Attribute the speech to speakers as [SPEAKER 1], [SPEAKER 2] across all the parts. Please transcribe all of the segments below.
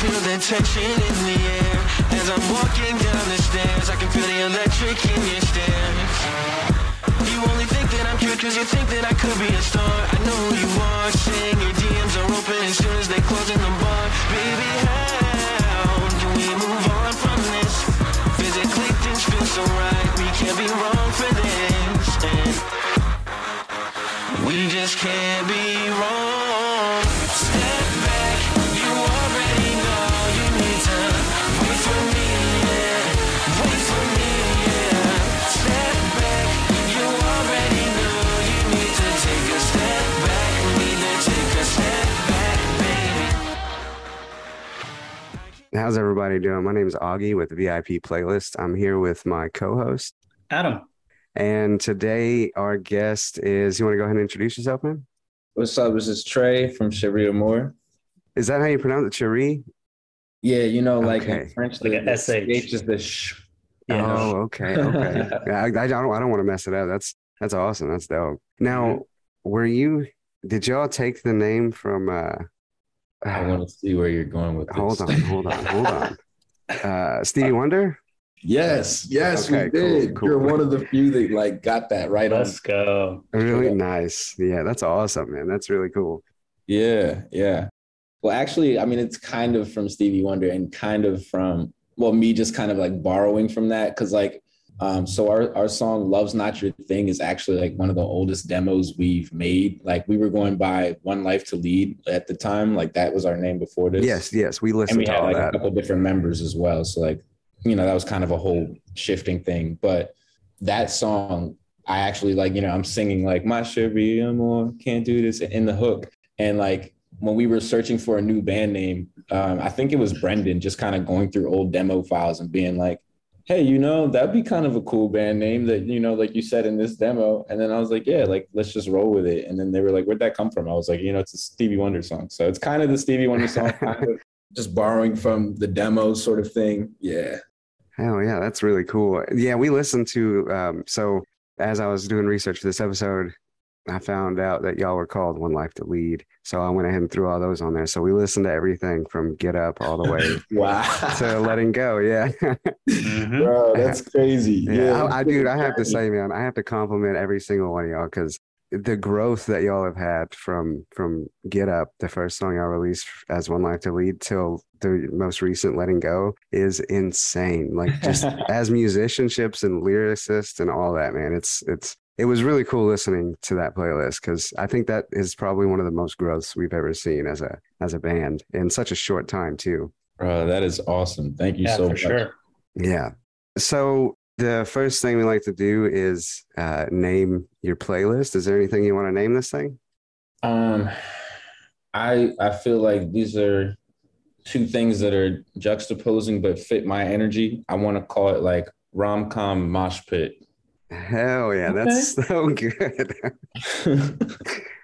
[SPEAKER 1] feel the tension in the air. As I'm walking down the stairs I can feel the electric in your stairs You only think that I'm cute cause you think that I could be a star. I know who you are, saying your DMs are open as soon as they close in the bar. Baby, how can we move on from this? Physically things feel so right, we can't be wrong for this. And we just can't be
[SPEAKER 2] How's everybody doing? My name is Augie with VIP Playlist. I'm here with my co-host,
[SPEAKER 3] Adam.
[SPEAKER 2] and today our guest is. You want to go ahead and introduce yourself, man?
[SPEAKER 4] What's up? This is Trey from Cherie Amour.
[SPEAKER 2] Is that how you pronounce it, Cherie?
[SPEAKER 4] Yeah, you know, like
[SPEAKER 2] Okay.
[SPEAKER 4] in French,
[SPEAKER 3] Like
[SPEAKER 4] the,
[SPEAKER 3] a SH.
[SPEAKER 4] H is the sh.
[SPEAKER 3] Yeah.
[SPEAKER 2] Oh, okay, okay. I, I don't. I don't want to mess it up. That's that's awesome. That's dope. Now,
[SPEAKER 4] Mm-hmm.
[SPEAKER 2] were you? Did y'all take the name from? uh
[SPEAKER 4] I want to see where you're going with this.
[SPEAKER 2] Hold on, hold on, hold on. Uh Stevie Wonder.
[SPEAKER 4] Yes, yes,
[SPEAKER 2] Okay,
[SPEAKER 4] we did.
[SPEAKER 2] cool.
[SPEAKER 4] You're one of the few that like got that right.
[SPEAKER 3] Let's go.
[SPEAKER 2] Really
[SPEAKER 4] Sure.
[SPEAKER 2] nice. Yeah, that's awesome, man. That's really cool.
[SPEAKER 4] Yeah, yeah. Well, actually, I mean, it's kind of from Stevie Wonder and kind of from well, me just kind of like borrowing from that because like. Um, so our, our song Love's Not Your Thing is actually like one of the oldest demos we've made. Like we were going by One Life to Lead at the time. Like that was our name before this.
[SPEAKER 2] Yes, yes. We
[SPEAKER 4] and
[SPEAKER 2] listened
[SPEAKER 4] we
[SPEAKER 2] to
[SPEAKER 4] had like a
[SPEAKER 2] that.
[SPEAKER 4] couple different members as well. So like, you know, that was kind of a whole shifting thing. But that song, I actually like, you know, I'm singing like my Cherie Amour, can't do this in the hook. And like when we were searching for a new band name, um, I think it was Brendan just kind of going through old demo files and being like, hey, you know, that'd be kind of a cool band name that, you know, like you said in this demo. And then I was like, yeah, like let's just roll with it. And then they were like, where'd that come from? I was like, you know, it's a Stevie Wonder song. So it's kind of the Stevie Wonder song, kind of just borrowing from the demo sort of thing. Yeah.
[SPEAKER 2] Oh, yeah, that's really cool. Yeah, we listened to um so as I was doing research for this episode, I found out that y'all were called One Life to Lead. So I went ahead and threw all those on there. So we listened to everything from Get Up all the way
[SPEAKER 4] Wow.
[SPEAKER 2] to Letting Go. Yeah.
[SPEAKER 3] Mhm.
[SPEAKER 4] Bro, that's crazy.
[SPEAKER 2] Yeah, I, I dude, I have to say, man, I have to compliment every single one of y'all because the growth that y'all have had from from Get Up, the first song y'all released as One Life to Lead, till the most recent Letting Go, is insane. Like just as musicianships and lyricists and all that, man, it's it's it was really cool listening to that playlist because I think that is probably one of the most growths we've ever seen as a as a band in such a short time too.
[SPEAKER 4] Bro, that is awesome. Thank you
[SPEAKER 3] Yeah,
[SPEAKER 4] so
[SPEAKER 3] for
[SPEAKER 4] much.
[SPEAKER 3] sure.
[SPEAKER 2] Yeah. So the first thing we like to do is uh, name your playlist. Is there anything you want to name this thing?
[SPEAKER 4] Um, I I feel like these are two things that are juxtaposing but fit my energy. I want to call it like rom com mosh pit.
[SPEAKER 2] Hell yeah, that's so good.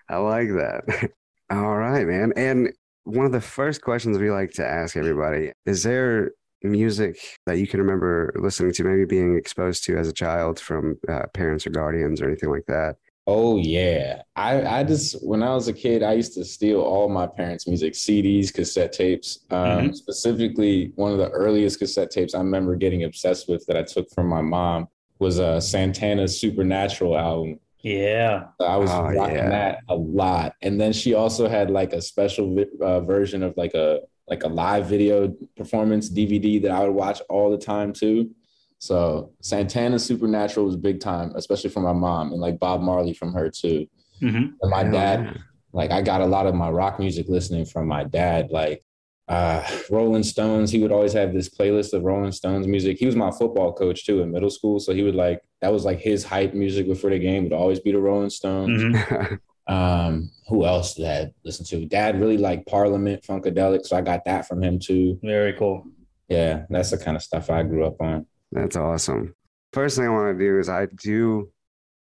[SPEAKER 2] I like that. All right, man. And one of the first questions we like to ask everybody is there music that you can remember listening to, maybe being exposed to as a child from uh, parents or guardians or anything like that?
[SPEAKER 4] Oh yeah. I I just when I was a kid, I used to steal all my parents' music, CDs, cassette tapes. Um,
[SPEAKER 3] Mhm.
[SPEAKER 4] Specifically, one of the earliest cassette tapes I remember getting obsessed with that I took from my mom was uh, Santana's Supernatural album.
[SPEAKER 3] Yeah.
[SPEAKER 4] I was
[SPEAKER 2] Oh,
[SPEAKER 4] rocking
[SPEAKER 2] yeah.
[SPEAKER 4] that a lot. And then she also had like a special vi- uh, version of like a like a live video performance DVD that I would watch all the time too. So Santana Supernatural was big time, especially for my mom, and like Bob Marley from her too.
[SPEAKER 3] hmm
[SPEAKER 4] And my
[SPEAKER 2] Hell
[SPEAKER 4] dad, like I got a lot of my rock music listening from my dad. Like uh Rolling Stones, he would always have this playlist of Rolling Stones music. He was my football coach too in middle school. So he would like that was like his hype music before the game would always be the Rolling Stones.
[SPEAKER 3] hmm
[SPEAKER 4] Um, who else did I listen to? Dad really liked Parliament, Funkadelic, so I got that from him too.
[SPEAKER 3] Very cool.
[SPEAKER 4] Yeah, that's the kind of stuff I grew up on.
[SPEAKER 2] That's awesome. First thing I want to do is I do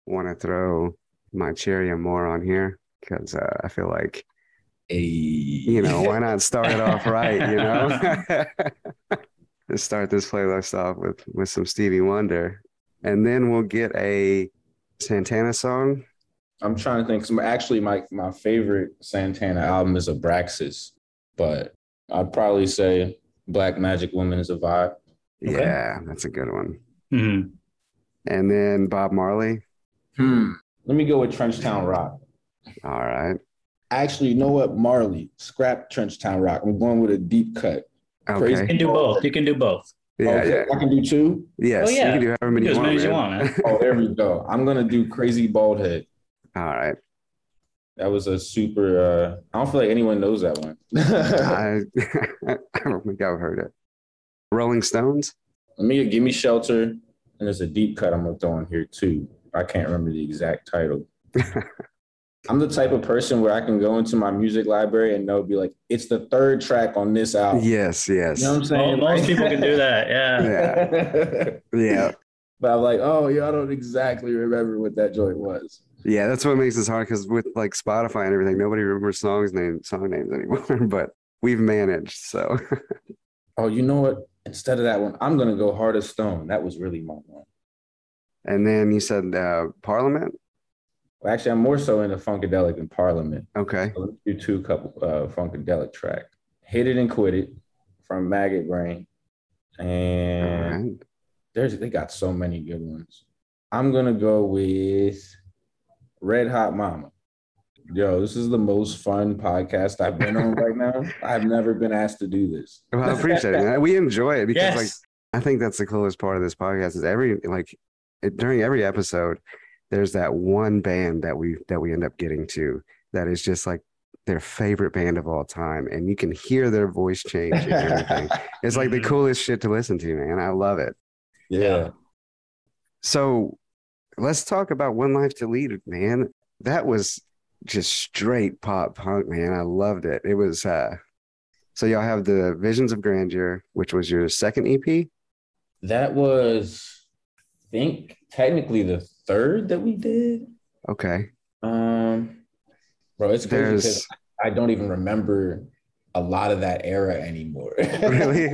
[SPEAKER 2] want to throw my Cherie Amour on here because uh, I feel like
[SPEAKER 4] Hey,
[SPEAKER 2] you know why not start it off right? You know, let's start this playlist off with with some Stevie Wonder, and then we'll get a Santana song.
[SPEAKER 4] I'm trying to think. Actually, my my favorite Santana album is Abraxas, but I'd probably say Black Magic Woman is a vibe.
[SPEAKER 3] Okay.
[SPEAKER 2] Yeah, that's a good one.
[SPEAKER 3] Mhm.
[SPEAKER 2] And then Bob Marley.
[SPEAKER 4] Hmm. Let me go with Trenchtown Rock.
[SPEAKER 2] All right.
[SPEAKER 4] Actually, you know what? Marley, scrap Trench Town Rock. I'm going with a deep cut.
[SPEAKER 2] Okay, You
[SPEAKER 3] can do both. You can do both.
[SPEAKER 2] Yeah,
[SPEAKER 4] Okay,
[SPEAKER 2] yeah.
[SPEAKER 4] I can do two.
[SPEAKER 2] Yes.
[SPEAKER 3] Oh, yeah.
[SPEAKER 2] You can do however many
[SPEAKER 3] Do
[SPEAKER 2] you
[SPEAKER 3] as
[SPEAKER 2] want.
[SPEAKER 3] many as you
[SPEAKER 2] man.
[SPEAKER 3] want, man.
[SPEAKER 4] Oh, there we go. I'm gonna do Crazy Bald Head.
[SPEAKER 2] All right.
[SPEAKER 4] That was a super. uh I don't feel like anyone knows that one.
[SPEAKER 2] I, I don't think I've heard it. Rolling Stones.
[SPEAKER 4] Let me Gimme Shelter, and there's a deep cut I'm gonna throw in here too. I can't remember the exact title. I'm the type of person where I can go into my music library and know be like, it's the third track on this album.
[SPEAKER 2] Yes, yes.
[SPEAKER 4] You know what I'm
[SPEAKER 3] Well,
[SPEAKER 4] saying?
[SPEAKER 3] most people can do that. Yeah.
[SPEAKER 2] Yeah. Yeah.
[SPEAKER 4] but I'm like, oh yeah, I don't exactly remember what that joint was.
[SPEAKER 2] Yeah, that's what makes this hard because with like Spotify and everything, nobody remembers songs names, song names anymore. But we've managed. So
[SPEAKER 4] Oh, you know what? Instead of that one, I'm gonna go Hard as Stone. That was really my one.
[SPEAKER 2] and then you said uh Parliament.
[SPEAKER 4] Well, actually, I'm more so into Funkadelic than Parliament.
[SPEAKER 2] Okay.
[SPEAKER 4] So let's do two couple uh, Funkadelic track. Hit It and Quit It from Maggot Brain. And
[SPEAKER 2] right.
[SPEAKER 4] there's they got so many good ones. I'm gonna go with Red Hot Mama. Yo, this is the most fun podcast I've been on right now. I've never been asked to do this.
[SPEAKER 2] Well, I appreciate it. We enjoy it because
[SPEAKER 3] Yes.
[SPEAKER 2] like I think that's the coolest part of this podcast is every like it, during every episode, there's that one band that we that we end up getting to that is just like their favorite band of all time, and you can hear their voice change and everything. It's like the
[SPEAKER 3] Mhm.
[SPEAKER 2] coolest shit to listen to, man. I love it.
[SPEAKER 4] Yeah.
[SPEAKER 2] So let's talk about One Life to Lead, man. That was just straight pop punk, man. I loved it. It was uh so y'all have the Visions of Grandeur, which was your second EP.
[SPEAKER 4] That was, I think, technically the third that we did.
[SPEAKER 2] Okay.
[SPEAKER 4] Um, bro, it's crazy
[SPEAKER 2] There's
[SPEAKER 4] because I don't even remember a lot of that era anymore.
[SPEAKER 2] really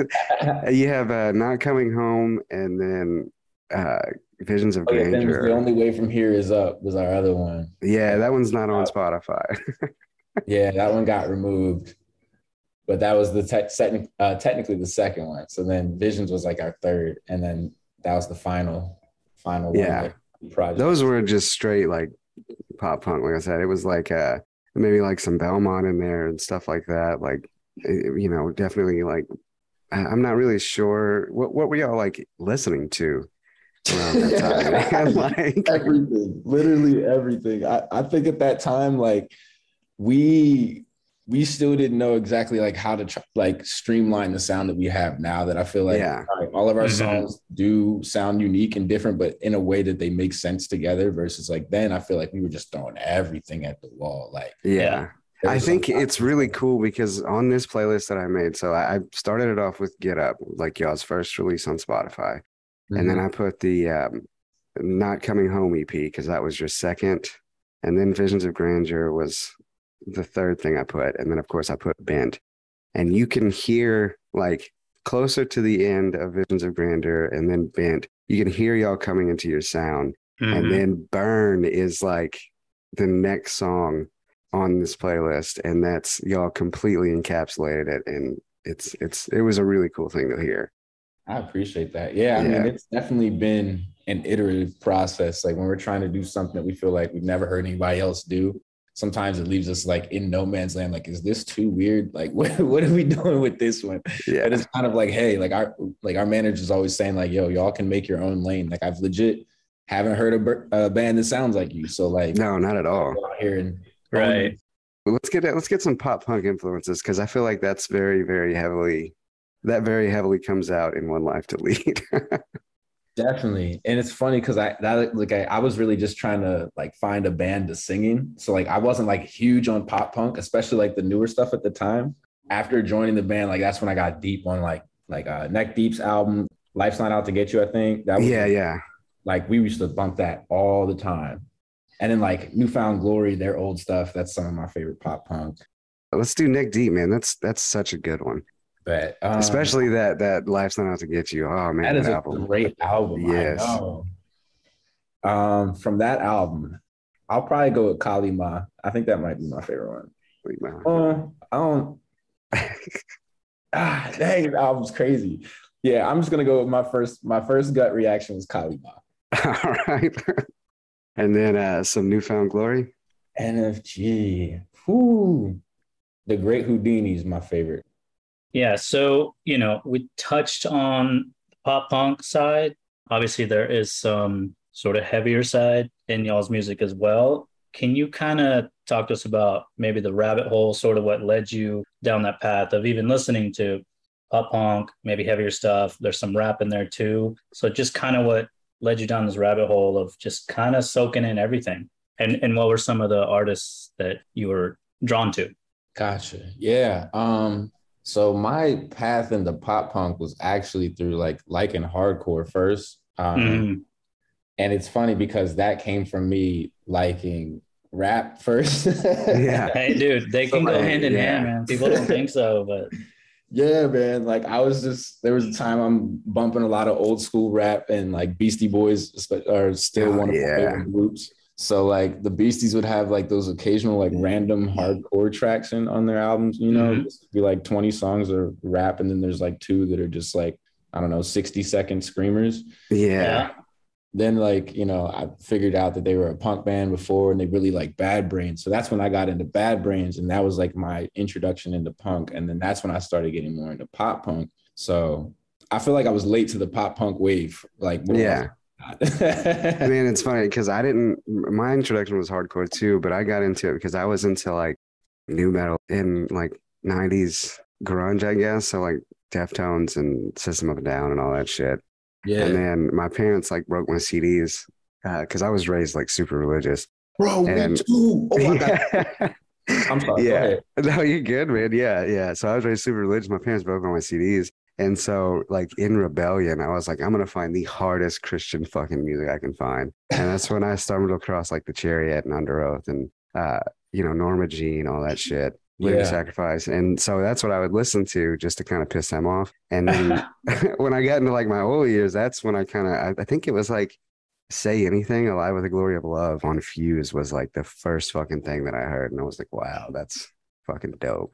[SPEAKER 2] you have uh Not Coming Home and then uh Visions of
[SPEAKER 4] Oh, yeah,
[SPEAKER 2] Grandeur.
[SPEAKER 4] the only way from here is up was our other one.
[SPEAKER 2] yeah, that one's not on Spotify.
[SPEAKER 4] Yeah, that one got removed, but that was the te- second, uh, technically the second one. So then Visions was like our third, and then that was the final, final
[SPEAKER 2] Yeah.
[SPEAKER 4] one. That- Project.
[SPEAKER 2] Those were just straight like pop punk. Like I said, it was like uh maybe like some Belmont in there and stuff like that. Like eh, you know, definitely like I- I'm not really sure what what were y'all like listening to around that time. like
[SPEAKER 4] everything, literally everything. I, I think at that time, like we we still didn't know exactly like how to tr- like streamline the sound that we have now. That I feel like
[SPEAKER 2] Yeah.
[SPEAKER 4] all, right, all of our
[SPEAKER 3] Mhm.
[SPEAKER 4] songs do sound unique and different, but in a way that they make sense together. Versus like then, I feel like we were just throwing everything at the wall. Like
[SPEAKER 2] yeah. I think it's really cool because on this playlist that I made, so I, I started it off with Get Up, like y'all's first release on Spotify. And then I put the um, Not Coming Home EP because that was your second. And then Visions of Grandeur was the third thing I put. And then, of course, I put Bent. And you can hear like closer to the end of Visions of Grandeur and then Bent, you can hear y'all coming into your sound.
[SPEAKER 3] Mhm.
[SPEAKER 2] And then Burn is like the next song on this playlist. And that's y'all completely encapsulated it. And it's, it's, it was a really cool thing to hear.
[SPEAKER 4] I appreciate that. Yeah, I mean, it's definitely been an iterative process. Like when we're trying to do something that we feel like we've never heard anybody else do, sometimes it leaves us like in no man's land. Like, is this too weird? Like, what, what are we doing with this one?
[SPEAKER 2] Yeah.
[SPEAKER 4] But it's kind of like, hey, like our like our manager's always saying, like, yo, y'all can make your own lane. Like, I've legit haven't heard a, a band that sounds like you. So like,
[SPEAKER 2] No, not at all.
[SPEAKER 4] here and
[SPEAKER 3] Right.
[SPEAKER 2] But let's get let's get some pop punk influences because I feel like that's very very heavily that very heavily comes out in One Life to Lead.
[SPEAKER 4] Definitely. And it's funny because I that like I, I was really just trying to like find a band to sing in. So like I wasn't like huge on pop punk, especially like the newer stuff at the time. After joining the band, like that's when I got deep on like like uh Neck Deep's album, Life's Not Out to Get You, I think. That was
[SPEAKER 2] yeah, yeah.
[SPEAKER 4] like we used to bump that all the time. And then like Newfound Glory, their old stuff, that's some of my favorite pop punk.
[SPEAKER 2] Let's do Neck Deep, man. That's that's such a good one.
[SPEAKER 4] But um,
[SPEAKER 2] Especially that that Life's Not Out to Get You. Oh man,
[SPEAKER 4] that is a
[SPEAKER 2] album.
[SPEAKER 4] great album.
[SPEAKER 2] Yes.
[SPEAKER 4] Um, from that album, I'll probably go with Kali Ma. I think that might be my favorite one. Uh, I don't. Ah, dang, that album's crazy. Yeah, I'm just gonna go with my first. My first gut reaction was Kali Ma.
[SPEAKER 2] All right. and then uh, some newfound glory.
[SPEAKER 4] NFG. Whoo. The Great Houdini is my favorite.
[SPEAKER 3] Yeah. So, you know, we touched on the pop punk side. Obviously, there is some sort of heavier side in y'all's music as well. Can you kind of talk to us about maybe the rabbit hole, sort of what led you down that path of even listening to pop punk, maybe heavier stuff? There's some rap in there too. So, just kind of what led you down this rabbit hole of just kind of soaking in everything? And, and what were some of the artists that you were drawn to?
[SPEAKER 4] Gotcha. Yeah. Um, so my path into pop punk was actually through like liking hardcore first. Um,
[SPEAKER 3] Mhm.
[SPEAKER 4] and it's funny because that came from me liking rap first.
[SPEAKER 2] Yeah.
[SPEAKER 3] Hey, dude, they can go
[SPEAKER 2] Somebody-
[SPEAKER 3] hand in
[SPEAKER 2] yeah.
[SPEAKER 3] hand, man. People don't think so, but
[SPEAKER 4] Yeah, man. Like I was just there was a time I'm bumping a lot of old school rap and like Beastie Boys are still
[SPEAKER 2] Oh,
[SPEAKER 4] one of my favorite groups. So like the Beasties would have like those occasional like random hardcore tracks in on their albums, you know,
[SPEAKER 3] Mhm.
[SPEAKER 4] Be like 20 songs of rap and then there's like two that are just like I don't know, 60 second screamers.
[SPEAKER 2] Yeah.
[SPEAKER 3] yeah.
[SPEAKER 4] Then like, you know, I figured out that they were a punk band before and they really like Bad Brains. So that's when I got into Bad Brains and that was like my introduction into punk and then that's when I started getting more into pop punk. So I feel like I was late to the pop punk wave like
[SPEAKER 2] Yeah.
[SPEAKER 4] I
[SPEAKER 2] Man, it's funny because I didn't. My introduction was hardcore too, but I got into it because I was into like nu metal in like '90s grunge, I guess. So like Deftones and System of a Down and all that shit.
[SPEAKER 4] Yeah.
[SPEAKER 2] And then my parents like broke my CDs because uh, I was raised like super religious.
[SPEAKER 4] Bro,
[SPEAKER 2] and-
[SPEAKER 4] me too. Oh my god.
[SPEAKER 2] Yeah.
[SPEAKER 4] I'm sorry.
[SPEAKER 2] Yeah. No, you're good, man. Yeah, yeah. So I was raised super religious. My parents broke all my CDs. And so, like, in rebellion, I was like, I'm going to find the hardest Christian fucking music I can find. And that's when I stumbled across, like, The Chariot and Underoath and, uh, you know, Norma Jean, all that shit, Living
[SPEAKER 4] Yeah.
[SPEAKER 2] Sacrifice. And so that's what I would listen to just to kind of piss them off. And then when I got into, like, my older years, that's when I kind of, I, I think it was like, Say Anything, Alive with the Glory of Love on Fuse was like the first fucking thing that I heard. And I was like, wow, that's fucking dope.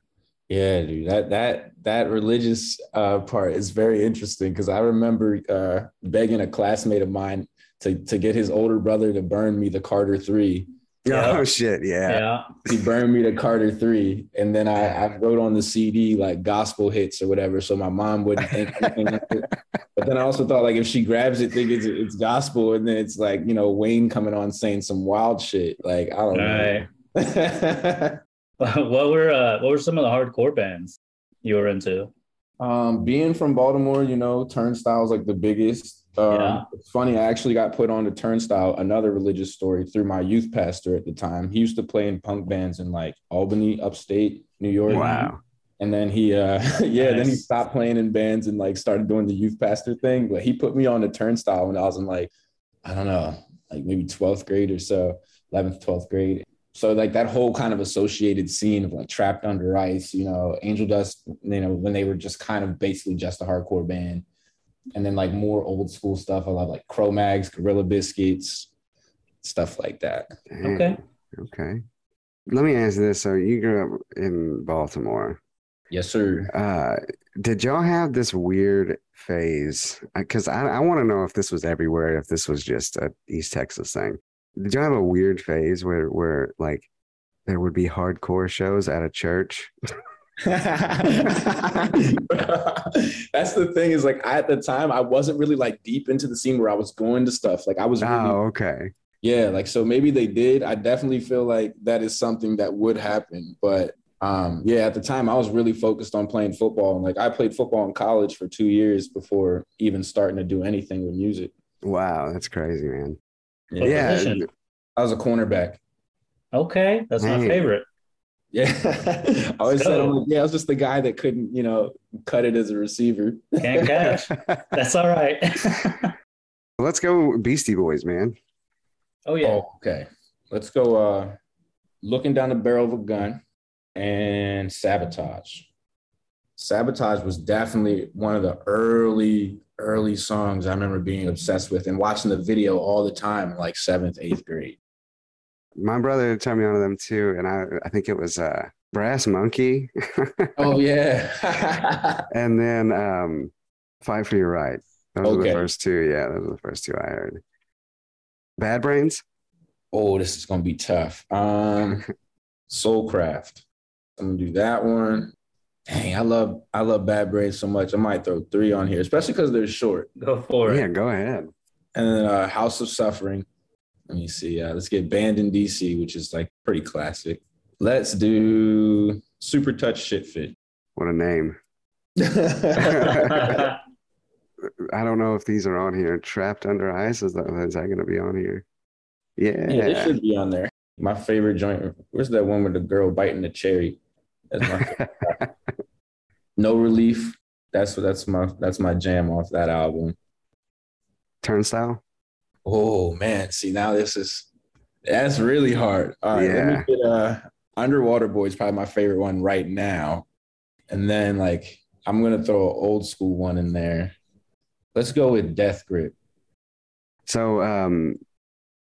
[SPEAKER 4] Yeah, dude, that that that religious uh, part is very interesting because I remember uh, begging a classmate of mine to to get his older brother to burn me the Carter Three.
[SPEAKER 3] Yeah.
[SPEAKER 2] Oh shit, yeah.
[SPEAKER 3] Yeah.
[SPEAKER 4] He burned me the Carter Three, and then I, I wrote on the CD like gospel hits or whatever, so my mom wouldn't think anything of it. But then I also thought like if she grabs it, think it's it's gospel, and then it's like you know Wayne coming on saying some wild shit. Like I don't
[SPEAKER 3] Right.
[SPEAKER 4] know.
[SPEAKER 3] what were uh, what were some of the hardcore bands you were into?
[SPEAKER 4] Um, being from Baltimore, you know, Turnstile's like the biggest. Um,
[SPEAKER 3] Yeah.
[SPEAKER 4] It's funny, I actually got put on to Turnstile, another religious story, through my youth pastor at the time. He used to play in punk bands in like Albany, upstate New York.
[SPEAKER 2] Wow.
[SPEAKER 4] And then he, uh, yeah, then he stopped playing in bands and like started doing the youth pastor thing. But he put me on the Turnstile when I was in like, I don't know, like maybe 12th grade or so, 11th, 12th grade. So like that whole kind of associated scene of like Trapped Under Ice, you know, Angel Du$t, you know, when they were just kind of basically just a hardcore band. And then like more old school stuff. I love like Cro-Mags, Gorilla Biscuits, stuff like that.
[SPEAKER 2] Damn.
[SPEAKER 3] Okay.
[SPEAKER 2] Okay. Let me ask you this. So you grew up in Baltimore.
[SPEAKER 4] Yes, sir.
[SPEAKER 2] Uh, did y'all have this weird phase? Because I, I want to know if this was everywhere, if this was just a East Texas thing. Did y'all have a weird phase where where like there would be hardcore shows at a church?
[SPEAKER 4] That's the thing is like at the time I wasn't really like deep into the scene where I was going to stuff. Like I was really
[SPEAKER 2] Oh, okay.
[SPEAKER 4] Yeah, like so maybe they did. I definitely feel like that is something that would happen. But um, yeah, at the time I was really focused on playing football. And like I played football in college for two years before even starting to do anything with music.
[SPEAKER 2] Wow, that's crazy, man.
[SPEAKER 3] What
[SPEAKER 2] yeah.
[SPEAKER 3] position?
[SPEAKER 4] I was a cornerback.
[SPEAKER 3] Okay, that's my favorite.
[SPEAKER 4] Yeah. I always said, I'm like, yeah, I was just the guy that couldn't, you know, cut it as a receiver.
[SPEAKER 3] Can't catch. That's all right.
[SPEAKER 2] Let's go Beastie Boys, man.
[SPEAKER 3] oh yeah.
[SPEAKER 4] Oh, okay. Let's go uh looking down the barrel of a gun and sabotage. Sabotage was definitely one of the early, early songs I remember being obsessed with and watching the video all the time, in like seventh, eighth grade.
[SPEAKER 2] My brother turned me on to them too, and I I think it was uh Brass Monkey,
[SPEAKER 4] Oh yeah.
[SPEAKER 2] and then um, Fight for Your Right. Those are
[SPEAKER 4] Okay.
[SPEAKER 2] the first two. Yeah, those are the first two I heard. Bad Brains.
[SPEAKER 4] oh, this is gonna be tough. Um, Soulcraft. I'm gonna do that one. Dang, I love I love Bad Brains so much. I might throw three on here, especially because they're short.
[SPEAKER 3] Go for it.
[SPEAKER 2] Yeah, go ahead.
[SPEAKER 4] And then uh, House of Suffering. Let me see. Uh, let's get Banned in DC, which is like pretty classic. Let's do Super Touch Shit Fit.
[SPEAKER 2] What a name. I don't know if these are on here. Trapped Under Ice is that is that going to be on here? Yeah.
[SPEAKER 4] Yeah, they should be on there. My favorite joint. Where's that one with the girl biting the cherry? That's my No Relief. That's what. that's my that's my jam off that album.
[SPEAKER 2] Turnstile.
[SPEAKER 4] Oh man, see now this is that's really hard. All right, let me
[SPEAKER 2] Yeah.
[SPEAKER 4] get uh Underwater Boy is probably my favorite one right now. And then like I'm gonna throw an old school one in there. Let's go with Death Grip.
[SPEAKER 2] So um,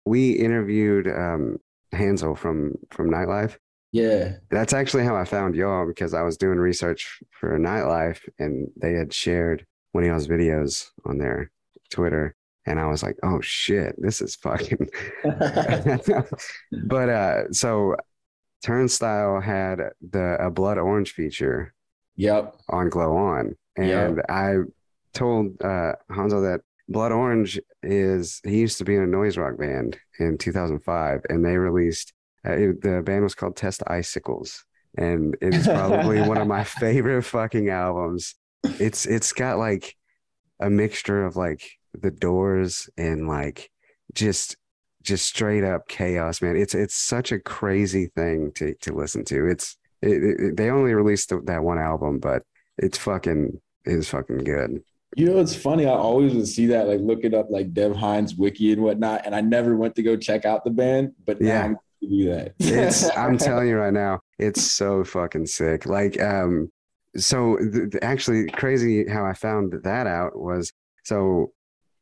[SPEAKER 2] we interviewed um, Hansel from from Nightlife.
[SPEAKER 4] Yeah.
[SPEAKER 2] That's actually how I found y'all because I was doing research for Nightlife and they had shared one of y'all's videos on their Twitter. And I was like, oh shit, this is fucking. but uh, so Turnstile had the a blood orange feature
[SPEAKER 4] yep.
[SPEAKER 2] on Glow On. And I told uh, Hanzo that Blood Orange is, he used to be in a noise rock band in 2005, and they released, Uh, it- the band was called Test Icicles. And it is probably one of my favorite fucking albums. It's It's got like a mixture of like the doors and like just just straight up chaos man it's it's such a crazy thing to to listen to it's it, it, they only released that one album but it's fucking is fucking good.
[SPEAKER 4] You know, it's funny. I always would see that, like looking up, like Dev Hynes wiki and whatnot, and I never went to go check out the band, but now
[SPEAKER 2] Yeah.
[SPEAKER 4] I'm to do that.
[SPEAKER 2] It's I'm telling you right now, it's so fucking sick. Like um so th- th- actually crazy how I found that out was so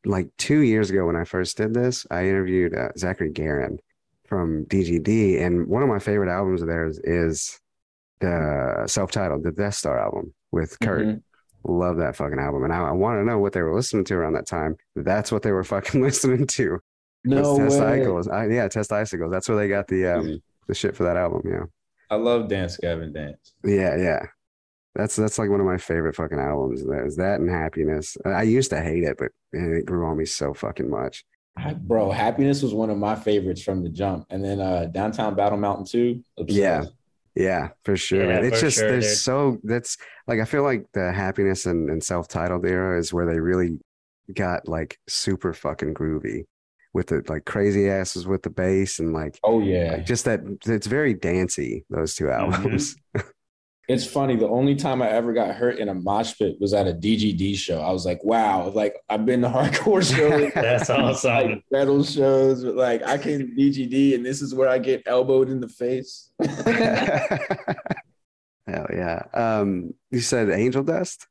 [SPEAKER 2] like 2 years ago when I first did this, I interviewed uh, Zachary Garren from DGD and one of my favorite albums of theirs is the self-titled the Death Star album with Kurt.
[SPEAKER 4] Mhm.
[SPEAKER 2] Love that fucking album. And I, I want to know what they were listening to around that time. That's what they were fucking listening to.
[SPEAKER 4] No
[SPEAKER 2] was Test
[SPEAKER 4] way.
[SPEAKER 2] I, yeah, Test Icicles. That's where they got the um the shit for that album. Yeah.
[SPEAKER 4] I love Dance Gavin Dance.
[SPEAKER 2] Yeah, yeah. That's that's like one of my favorite fucking albums. There's that and Happiness. I used to hate it, but man, it grew on me so fucking much.
[SPEAKER 4] I- bro, Happiness was one of my favorites from the jump, and then uh Downtown Battle Mountain Two.
[SPEAKER 2] Yeah. Yeah, for sure,
[SPEAKER 3] Yeah,
[SPEAKER 2] man. It's
[SPEAKER 3] for
[SPEAKER 2] just
[SPEAKER 3] sure,
[SPEAKER 2] there's
[SPEAKER 3] dude.
[SPEAKER 2] so that's like I feel like the Happiness and, and self-titled era is where they really got like super fucking groovy with the like crazy asses with the bass and like
[SPEAKER 4] Oh yeah.
[SPEAKER 2] like just that it's very dancey those two albums.
[SPEAKER 4] It's funny. The only time I ever got hurt in a mosh pit was at a DGD show. I was like, wow, like I've been to hardcore shows,
[SPEAKER 3] That's awesome.
[SPEAKER 4] like metal shows, but like I came to DGD and this is where I get elbowed in the face.
[SPEAKER 2] Hell yeah. Um you said Angel Du$t?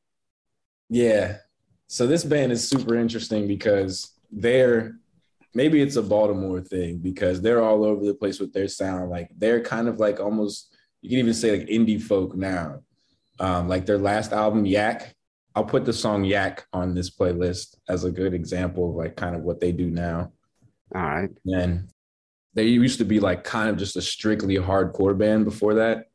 [SPEAKER 4] Yeah. So this band is super interesting because they're maybe it's a Baltimore thing because they're all over the place with their sound. Like they're kind of like almost you can even say like indie folk now. Um, like their last album, Yak. I'll put the song Yak on this playlist as a good example of like kind of what they do now.
[SPEAKER 2] All right.
[SPEAKER 4] And they used to be like kind of just a strictly hardcore band before that.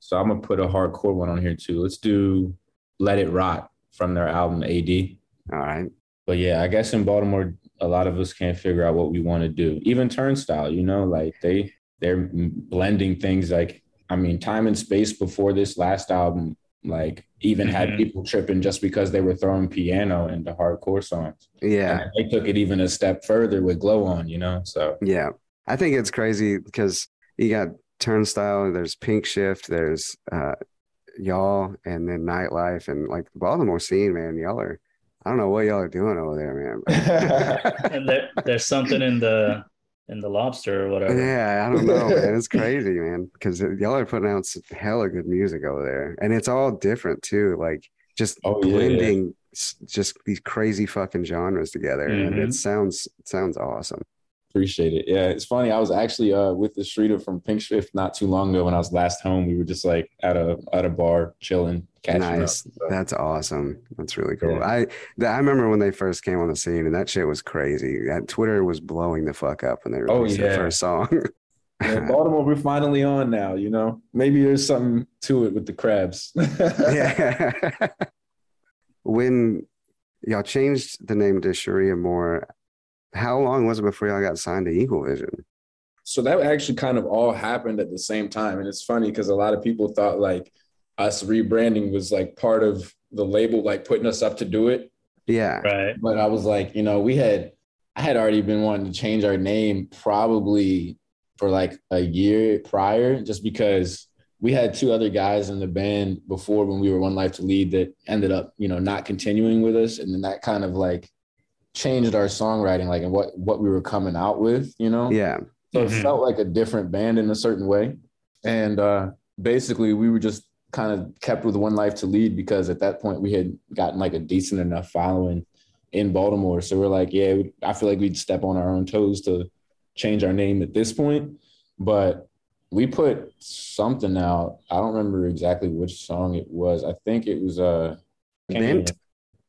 [SPEAKER 4] So I'm gonna put a hardcore one on here too. Let's do Let It Rot from their album AD.
[SPEAKER 2] All right.
[SPEAKER 4] But yeah, I guess in Baltimore, a lot of us can't figure out what we want to do. Even Turnstile, you know, like they they're blending things. Like I mean, time and space before this last album, like even had
[SPEAKER 3] Mhm.
[SPEAKER 4] people tripping just because they were throwing piano into hardcore songs.
[SPEAKER 2] Yeah.
[SPEAKER 4] And they took it even a step further with Glow On, you know. So
[SPEAKER 2] Yeah. I think it's crazy because you got Turnstile, there's Pinkshift, there's uh y'all, and then Nightlife and like the Baltimore scene, man. Y'all are I don't know what y'all are doing over there, man.
[SPEAKER 3] and there, there's something in the in the lobster or whatever.
[SPEAKER 2] yeah, I don't know, man. It's crazy, man. Because y'all are putting out some hella good music over there. And it's all different too. Like just
[SPEAKER 4] Oh, yeah, yeah.
[SPEAKER 2] blending just these crazy fucking genres together. And
[SPEAKER 3] Mhm.
[SPEAKER 2] it sounds it sounds awesome.
[SPEAKER 4] Appreciate it. Yeah, it's funny. I was actually uh, with the Streeter from Pinkshift not too long ago when I was last home. We were just like at a at a bar chilling, catching
[SPEAKER 2] nice.
[SPEAKER 4] up. So,
[SPEAKER 2] That's awesome. That's really cool.
[SPEAKER 4] Yeah.
[SPEAKER 2] I th- I remember when they first came on the scene, and that shit was crazy. That Twitter was blowing the fuck up when they
[SPEAKER 4] Oh,
[SPEAKER 2] released their
[SPEAKER 4] yeah.
[SPEAKER 2] first song.
[SPEAKER 4] yeah, Baltimore, we're finally on now. You know, maybe there's something to it with the crabs.
[SPEAKER 2] yeah. when y'all changed the name to Cherie Amour, how long was it before y'all got signed to Equal Vision?
[SPEAKER 4] so that actually kind of all happened at the same time and it's funny because a lot of people thought like us rebranding was like part of the label like putting us up to do it
[SPEAKER 2] Yeah.
[SPEAKER 3] Right.
[SPEAKER 4] but i was like you know we had i had already been wanting to change our name probably for like a year prior just because we had two other guys in the band before when we were one life to lead that ended up you know not continuing with us and then that kind of like changed our songwriting like and what what we were coming out with you know
[SPEAKER 2] Yeah.
[SPEAKER 4] so it felt like a different band in a certain way. And uh, basically, we were just kind of kept with One Life to lead because at that point we had gotten like a decent enough following in Baltimore. So we're like, yeah, I feel like we'd step on our own toes to change our name at this point. But we put something out. I don't remember exactly which song it was. I think it was uh, can't
[SPEAKER 2] Vent?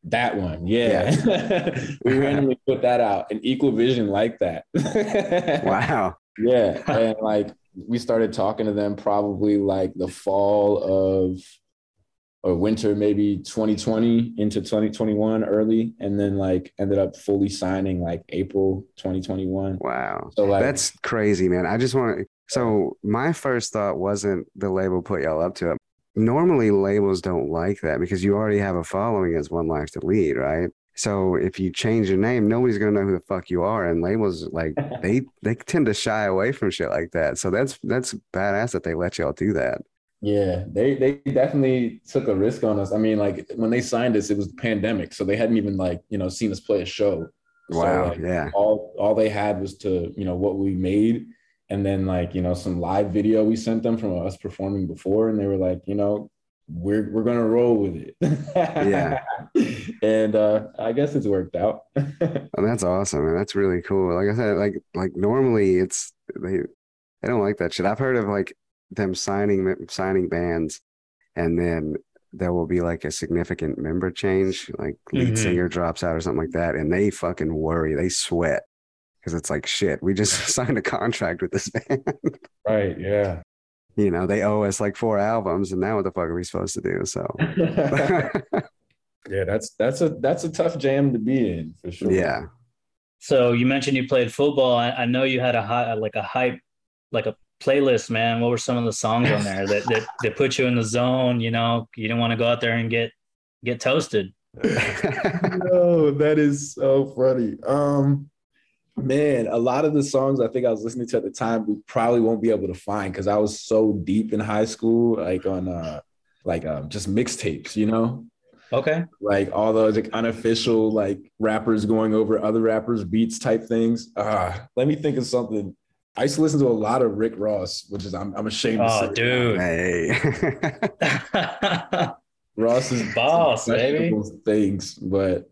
[SPEAKER 4] That one, yeah. we randomly put that out, an Equal Vision like that.
[SPEAKER 2] Wow.
[SPEAKER 4] Yeah, and like we started talking to them probably like the fall of or winter maybe 2020 into 2021 early and then like ended up fully signing like April 2021.
[SPEAKER 2] Wow.
[SPEAKER 4] So like
[SPEAKER 2] That's crazy, man. I just want to. So, my first thought wasn't the label put y'all up to it. Normally, labels don't like that because you already have a following as One Life to Lead, right? So, if you change your name, nobody's gonna know who the fuck you are, and labels like they they tend to shy away from shit like that. So that's that's badass that they let y'all do that.
[SPEAKER 4] Yeah, they they definitely took a risk on us. I mean, like when they signed us, it was the pandemic, so they hadn't even like you know seen us play a show. So,
[SPEAKER 2] Wow.
[SPEAKER 4] like,
[SPEAKER 2] yeah.
[SPEAKER 4] all all they had was to you know what we made, and then like you know some live video we sent them from us performing before, and they were like, you know, we're we're gonna roll with it.
[SPEAKER 2] Yeah.
[SPEAKER 4] and uh, I guess it's worked out.
[SPEAKER 2] Oh, that's awesome, and that's really cool. Like I said, like like normally it's they they don't like that shit. I've heard of like them signing signing bands, and then there will be like a significant member change, like lead
[SPEAKER 3] Mhm.
[SPEAKER 2] singer drops out or something like that, and they fucking worry, they sweat because it's like shit. We just signed a contract with this band.
[SPEAKER 4] right? Yeah.
[SPEAKER 2] you know, they owe us like four albums, and now what the fuck are we supposed to do? So
[SPEAKER 4] yeah, that's that's a that's a tough jam to be in for sure.
[SPEAKER 2] yeah.
[SPEAKER 3] So you mentioned you played football. I, I know you had a high, like a hype, like a playlist, man. What were some of the songs on there that that, that put you in the zone? You know, you didn't want to go out there and get get toasted.
[SPEAKER 4] no, that is so funny. Um, man, a lot of the songs I think I was listening to at the time we probably won't be able to find because I was so deep in high school, like on uh, like um, just mixtapes, you know,
[SPEAKER 3] Okay.
[SPEAKER 4] like all those like unofficial like rappers going over other rappers' beats type things. Ah, let me think of something. I used to listen to a lot of Rick Ross, which is I'm, I'm ashamed to
[SPEAKER 3] Oh,
[SPEAKER 4] say.
[SPEAKER 3] dude.
[SPEAKER 2] hey.
[SPEAKER 4] Ross is
[SPEAKER 3] Boss, baby.
[SPEAKER 4] things, but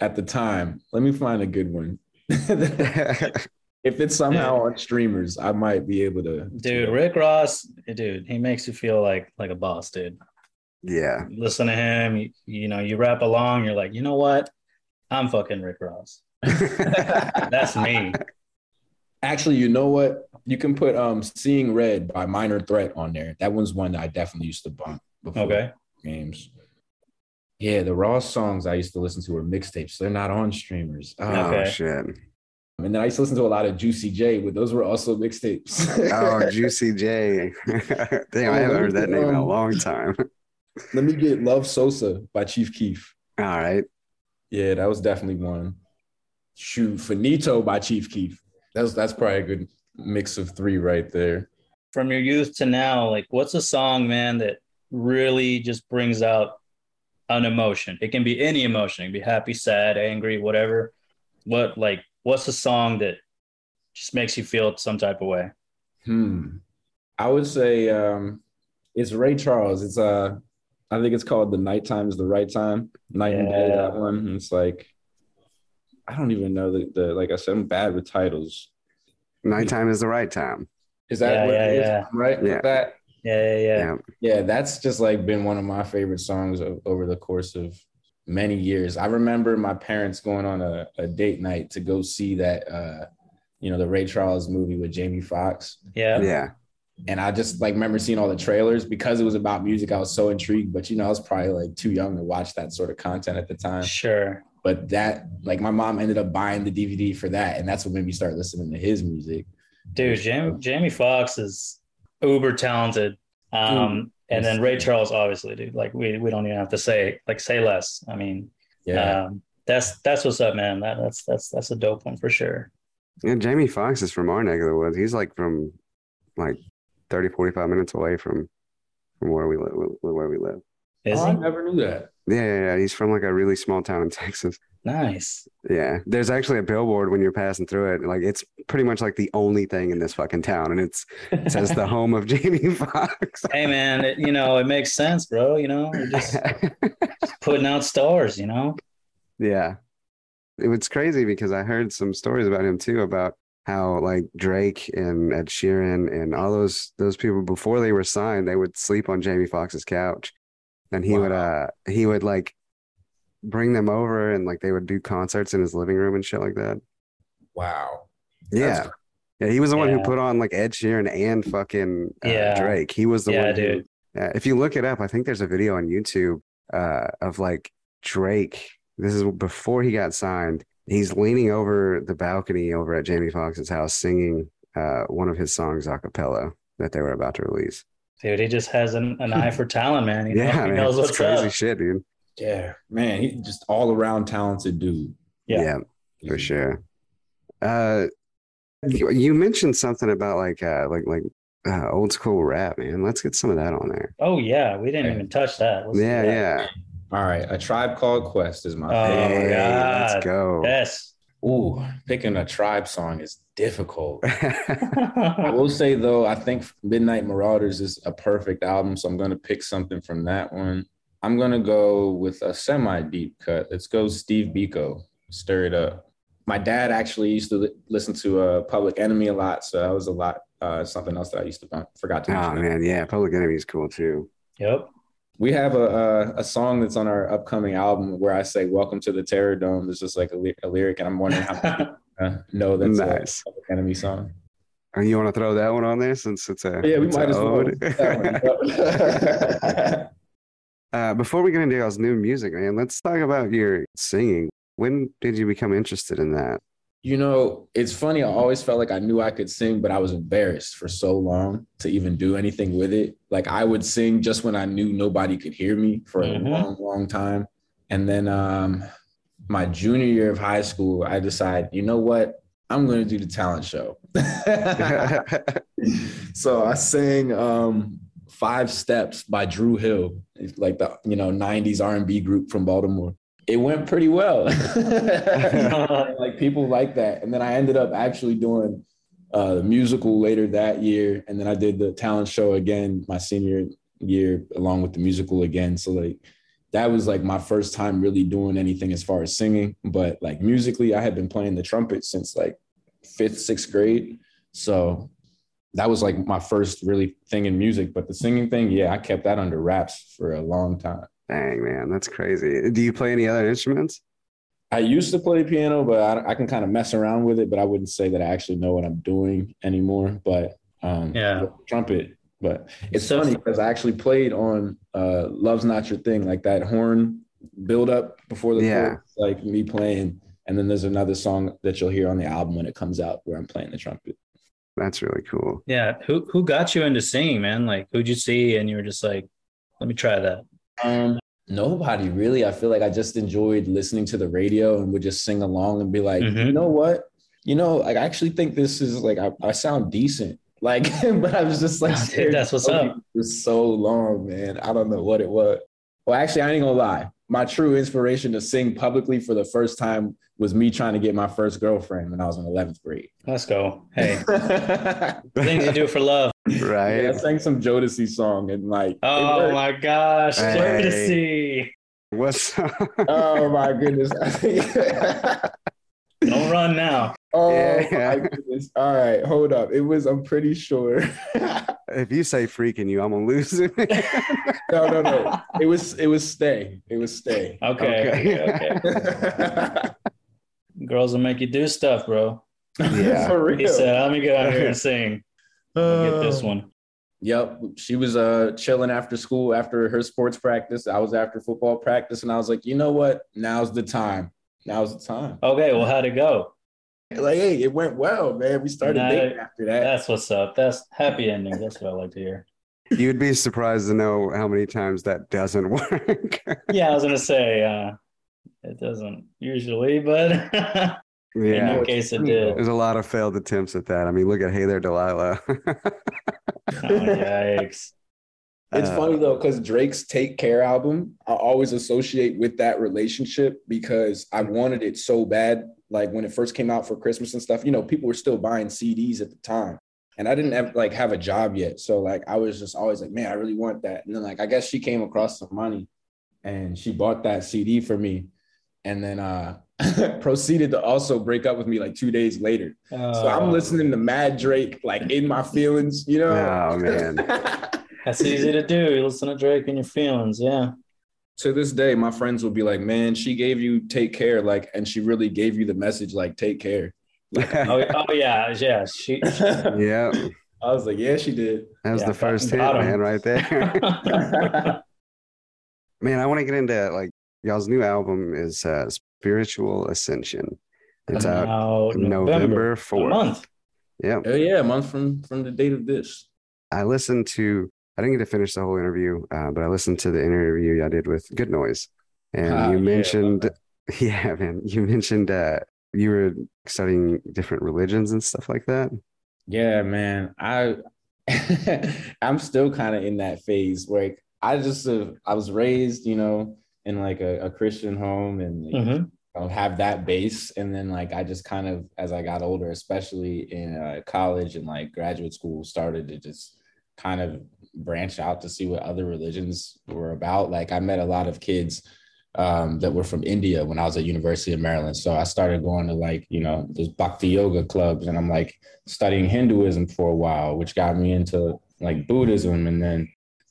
[SPEAKER 4] at the time, let me find a good one. if it's somehow on streamers, I might be able to.
[SPEAKER 3] dude, Rick Ross, dude, he makes you feel like like a boss, dude.
[SPEAKER 2] yeah.
[SPEAKER 3] Listen to him, you, you know, you rap along, you're like, you know what? I'm fucking Rick Ross. That's me.
[SPEAKER 4] Actually, you know what? You can put um "Seeing Red" by Minor Threat on there. That one's one that I definitely used to bump before
[SPEAKER 3] Okay.
[SPEAKER 4] games. Yeah, the Ross songs I used to listen to were mixtapes. They're not on streamers.
[SPEAKER 2] Oh
[SPEAKER 3] Okay.
[SPEAKER 2] shit.
[SPEAKER 4] And then I used to listen to a lot of Juicy J, but those were also mixtapes.
[SPEAKER 2] Oh, Juicy J. Damn, I haven't heard that name in a um, long time.
[SPEAKER 4] Let me get Love Sosa by Chief Keef.
[SPEAKER 2] All right.
[SPEAKER 4] Yeah, that was definitely one. Shoot, Faneto by Chief Keef. That's that's probably a good mix of three right there.
[SPEAKER 3] From your youth to now, like what's a song, man, that really just brings out an emotion? It can be any emotion, it can be happy, sad, angry, whatever. What like what's a song that just makes you feel some type of way?
[SPEAKER 4] Hmm. I would say um it's Ray Charles. It's uh I think it's called The Nighttime is the Right Time. Night and Day, that one. It's like I don't even know the, the like I said, I'm bad with titles.
[SPEAKER 2] Nighttime is the right time.
[SPEAKER 4] Is that
[SPEAKER 3] Yeah,
[SPEAKER 4] what
[SPEAKER 3] yeah,
[SPEAKER 4] it is?
[SPEAKER 3] yeah.
[SPEAKER 4] right?
[SPEAKER 2] Yeah.
[SPEAKER 4] That
[SPEAKER 3] Yeah, yeah, yeah.
[SPEAKER 2] Yeah.
[SPEAKER 4] yeah, that's just like been one of my favorite songs o- over the course of many years. I remember my parents going on a, a date night to go see that uh you know the Ray Charles movie with Jamie Foxx.
[SPEAKER 3] Yeah.
[SPEAKER 2] Yeah.
[SPEAKER 4] And I just like remember seeing all the trailers because it was about music. I was so intrigued, but you know, I was probably like too young to watch that sort of content at the time.
[SPEAKER 3] Sure.
[SPEAKER 4] But that, like, my mom ended up buying the DVD for that, and that's what made me start listening to his music.
[SPEAKER 3] Dude, Jamie, Jamie Foxx is uber talented. Um, and then Ray Charles, obviously, dude. Like we we don't even have to say like say less. I mean,
[SPEAKER 4] Yeah,
[SPEAKER 3] um, that's that's what's up, man. That that's that's that's a dope one for sure.
[SPEAKER 2] Yeah, Jamie Foxx is from our neck of the woods. He's like from like 30, 45 minutes away from from where we live. Where we live.
[SPEAKER 3] Is
[SPEAKER 4] oh, I never knew that.
[SPEAKER 2] Yeah, yeah, yeah. He's from like a really small town in Texas.
[SPEAKER 3] Nice?
[SPEAKER 2] Yeah, there's actually a billboard when you're passing through it. Like it's pretty much like the only thing in this fucking town, and it's it says the home of Jamie Fox.
[SPEAKER 3] hey, man, it, you know it makes sense, bro. You know, you're just putting out stars. You know.
[SPEAKER 2] yeah, it was crazy because I heard some stories about him too about how like Drake and Ed Sheeran and all those those people before they were signed, they would sleep on Jamie Foxx's couch, and he would uh he would like bring them over and like they would do concerts in his living room and shit like that.
[SPEAKER 4] Wow.
[SPEAKER 2] Yeah. Yeah, he was the one who put on like Ed Sheeran and fucking uh,
[SPEAKER 3] Yeah.
[SPEAKER 2] Drake. He was the
[SPEAKER 3] Yeah,
[SPEAKER 2] one. who-
[SPEAKER 3] dude.
[SPEAKER 2] Yeah, if you look it up, I think there's a video on YouTube uh, of like Drake. This is before he got signed. He's leaning over the balcony over at Jamie Foxx's house, singing uh, one of his songs a cappella that they were about to release.
[SPEAKER 3] Dude, he just has an, an eye for talent, man. He, know-
[SPEAKER 2] yeah,
[SPEAKER 3] he
[SPEAKER 2] man,
[SPEAKER 3] knows what's
[SPEAKER 2] crazy
[SPEAKER 3] up.
[SPEAKER 2] shit, dude.
[SPEAKER 4] Yeah, man, he's just all around talented dude.
[SPEAKER 3] Yeah.
[SPEAKER 2] for sure. Uh, you, you mentioned something about like uh, like like uh, old school rap, man. Let's get some of that on there.
[SPEAKER 3] Oh yeah, we didn't
[SPEAKER 4] Okay.
[SPEAKER 3] even touch that. Let's
[SPEAKER 2] Yeah,
[SPEAKER 3] that.
[SPEAKER 2] yeah.
[SPEAKER 4] All right, a tribe called Quest is my
[SPEAKER 3] Oh,
[SPEAKER 4] favorite.
[SPEAKER 3] my
[SPEAKER 2] Hey,
[SPEAKER 3] God.
[SPEAKER 2] let's go.
[SPEAKER 3] Yes.
[SPEAKER 4] Ooh, picking a tribe song is difficult. I will say though, I think Midnight Marauders is a perfect album, so I'm gonna pick something from that one. I'm gonna go with a semi-deep cut. Let's go Steve Biko, Stir It Up. My dad actually used to li- listen to uh, Public Enemy a lot, so that was a lot. Uh, something else that I used to bump. Forgot to
[SPEAKER 2] oh
[SPEAKER 4] mention.
[SPEAKER 2] man, yeah. Public Enemy is cool too.
[SPEAKER 3] Yep.
[SPEAKER 4] We have a, a a song that's on our upcoming album where I say "Welcome to the Terror Dome." There's just like a, ly- a lyric, and I'm wondering how many people, uh, know that's
[SPEAKER 2] Nice.
[SPEAKER 4] a Public Enemy song.
[SPEAKER 2] And you want to throw that one on there since it's a
[SPEAKER 4] Yeah, we
[SPEAKER 2] it's
[SPEAKER 4] might
[SPEAKER 2] a
[SPEAKER 4] as well.
[SPEAKER 2] ode?
[SPEAKER 4] That one.
[SPEAKER 2] uh, before we get into y'all's new music, man, let's talk about your singing. When did you become interested in that?
[SPEAKER 4] You know, it's funny. I always felt like I knew I could sing, but I was embarrassed for so long to even do anything with it. Like I would sing just when I knew nobody could hear me for a
[SPEAKER 3] Mhm.
[SPEAKER 4] long, long time. And then um, my junior year of high school, I decided, you know what? I'm going to do the talent show. so I sang um, Five Steps by Dru Hill, like the you know 90s R&B group from Baltimore. It went pretty well. like people like that. And then I ended up actually doing uh, the musical later that year, and then I did the talent show again my senior year along with the musical again. So like that was like my first time really doing anything as far as singing. But like musically, I had been playing the trumpet since like fifth, sixth grade. So that was like my first really thing in music. But the singing thing, yeah, I kept that under wraps for a long time.
[SPEAKER 2] Dang, man, that's crazy. Do you play any other instruments?
[SPEAKER 4] I used to play piano, but I, I can kind of mess around with it. But I wouldn't say that I actually know what I'm doing anymore. But um,
[SPEAKER 3] Yeah.
[SPEAKER 4] trumpet. But it's
[SPEAKER 3] So-
[SPEAKER 4] funny because I actually played on uh, "Love's Not Your Thing," like that horn build up before the
[SPEAKER 2] Yeah.
[SPEAKER 4] chorus, like me playing. And then there's another song that you'll hear on the album when it comes out where I'm playing the trumpet.
[SPEAKER 2] That's really cool.
[SPEAKER 3] Yeah. Who who got you into singing, man? Like who'd you see and you were just like, let me try that.
[SPEAKER 4] Um, nobody really. I feel like I just enjoyed listening to the radio and would just sing along and be like,
[SPEAKER 3] Mhm.
[SPEAKER 4] you know what? You know, like I actually think this is like I, I sound decent. Like, but I was just like,
[SPEAKER 3] Nah, dude, that's what's
[SPEAKER 4] to
[SPEAKER 3] up.
[SPEAKER 4] For so long, man. I don't know what it was. Well, actually, I ain't gonna lie. My true inspiration to sing publicly for the first time was me trying to get my first girlfriend when I was in 11th grade.
[SPEAKER 3] Let's go. Hey, things you do for love.
[SPEAKER 2] right?
[SPEAKER 4] I sang some Jodeci song and like,
[SPEAKER 3] Oh my gosh.
[SPEAKER 2] Hey.
[SPEAKER 3] Good to see.
[SPEAKER 2] What's
[SPEAKER 4] oh my goodness.
[SPEAKER 3] Don't run now.
[SPEAKER 4] Oh
[SPEAKER 2] Yeah.
[SPEAKER 4] my goodness. All right, hold up. It was, I'm pretty sure.
[SPEAKER 2] If you say freaking you, I'm gonna lose it.
[SPEAKER 4] no, no, no. It was it was stay. It was stay.
[SPEAKER 3] Okay,
[SPEAKER 2] Okay.
[SPEAKER 3] okay, okay. Girls will make you do stuff, bro.
[SPEAKER 2] Yeah.
[SPEAKER 4] For real.
[SPEAKER 3] He said, "Let me get out here and sing. I'll get this one."
[SPEAKER 4] Yep. She was uh chilling after school after her sports practice. I was after football practice, and I was like, you know what? Now's the time. Now's the time.
[SPEAKER 3] Okay, well, how'd it go?
[SPEAKER 4] Like, hey, it went well, man. We started
[SPEAKER 3] Nah,
[SPEAKER 4] dating after that.
[SPEAKER 3] That's what's up. That's happy ending. That's what I like to hear.
[SPEAKER 2] You'd be surprised to know how many times that doesn't work.
[SPEAKER 3] Yeah, I was gonna say uh, it doesn't usually, but yeah, in
[SPEAKER 2] yeah.
[SPEAKER 3] your case, it did.
[SPEAKER 2] There's a lot of failed attempts at that. I mean, look at Hey There, Delilah.
[SPEAKER 3] Oh, yikes!
[SPEAKER 4] It's
[SPEAKER 2] Uh,
[SPEAKER 4] funny though, because Drake's Take Care album, I always associate with that relationship because I wanted it so bad. Like when it first came out for Christmas and stuff, you know, people were still buying CDs at the time. And I didn't have like have a job yet. So like I was just always like, man, I really want that. And then like I guess she came across some money and she bought that CD for me. And then uh proceeded to also break up with me like two days later. So I'm
[SPEAKER 3] Oh,
[SPEAKER 4] listening to Mad Drake, like in my feelings, you know.
[SPEAKER 2] Oh, man.
[SPEAKER 3] That's easy to do. You listen to Drake and your feelings. Yeah.
[SPEAKER 4] To this day, my friends will be like, "Man, she gave you take care," like, and she really gave you the message, like, take care.
[SPEAKER 3] Oh, oh yeah, yeah. She.
[SPEAKER 4] I
[SPEAKER 2] yeah,
[SPEAKER 4] was like, "Yeah, she did."
[SPEAKER 2] that was
[SPEAKER 3] Yeah,
[SPEAKER 2] the first hit,
[SPEAKER 3] got 'em.
[SPEAKER 2] man, right there. man, I want to get into like y'all's new album is uh, Spiritual Ascension. It's out
[SPEAKER 3] Now,
[SPEAKER 2] November 4th.
[SPEAKER 3] month.
[SPEAKER 2] Yeah.
[SPEAKER 4] Oh yeah, a month from from the date of this.
[SPEAKER 2] I listened to, I didn't get to finish the whole interview, uh, but I listened to the interview I did with Good Noise. And
[SPEAKER 4] Ah,
[SPEAKER 2] you mentioned, yeah, man, you mentioned uh, you were studying different religions and stuff like that.
[SPEAKER 4] Yeah, man. I I'm still kind of in that phase where like, I just uh, I was raised, you know, in like a, a Christian home and like,
[SPEAKER 3] Mhm.
[SPEAKER 4] I'll have that base and then like i just kind of as i got older especially in uh, college and like graduate school started to just kind of branch out to see what other religions were about like i met a lot of kids um, that were from india when i was at university of maryland so i started going to like you know those bhakti yoga clubs and i'm like studying hinduism for a while which got me into like buddhism and then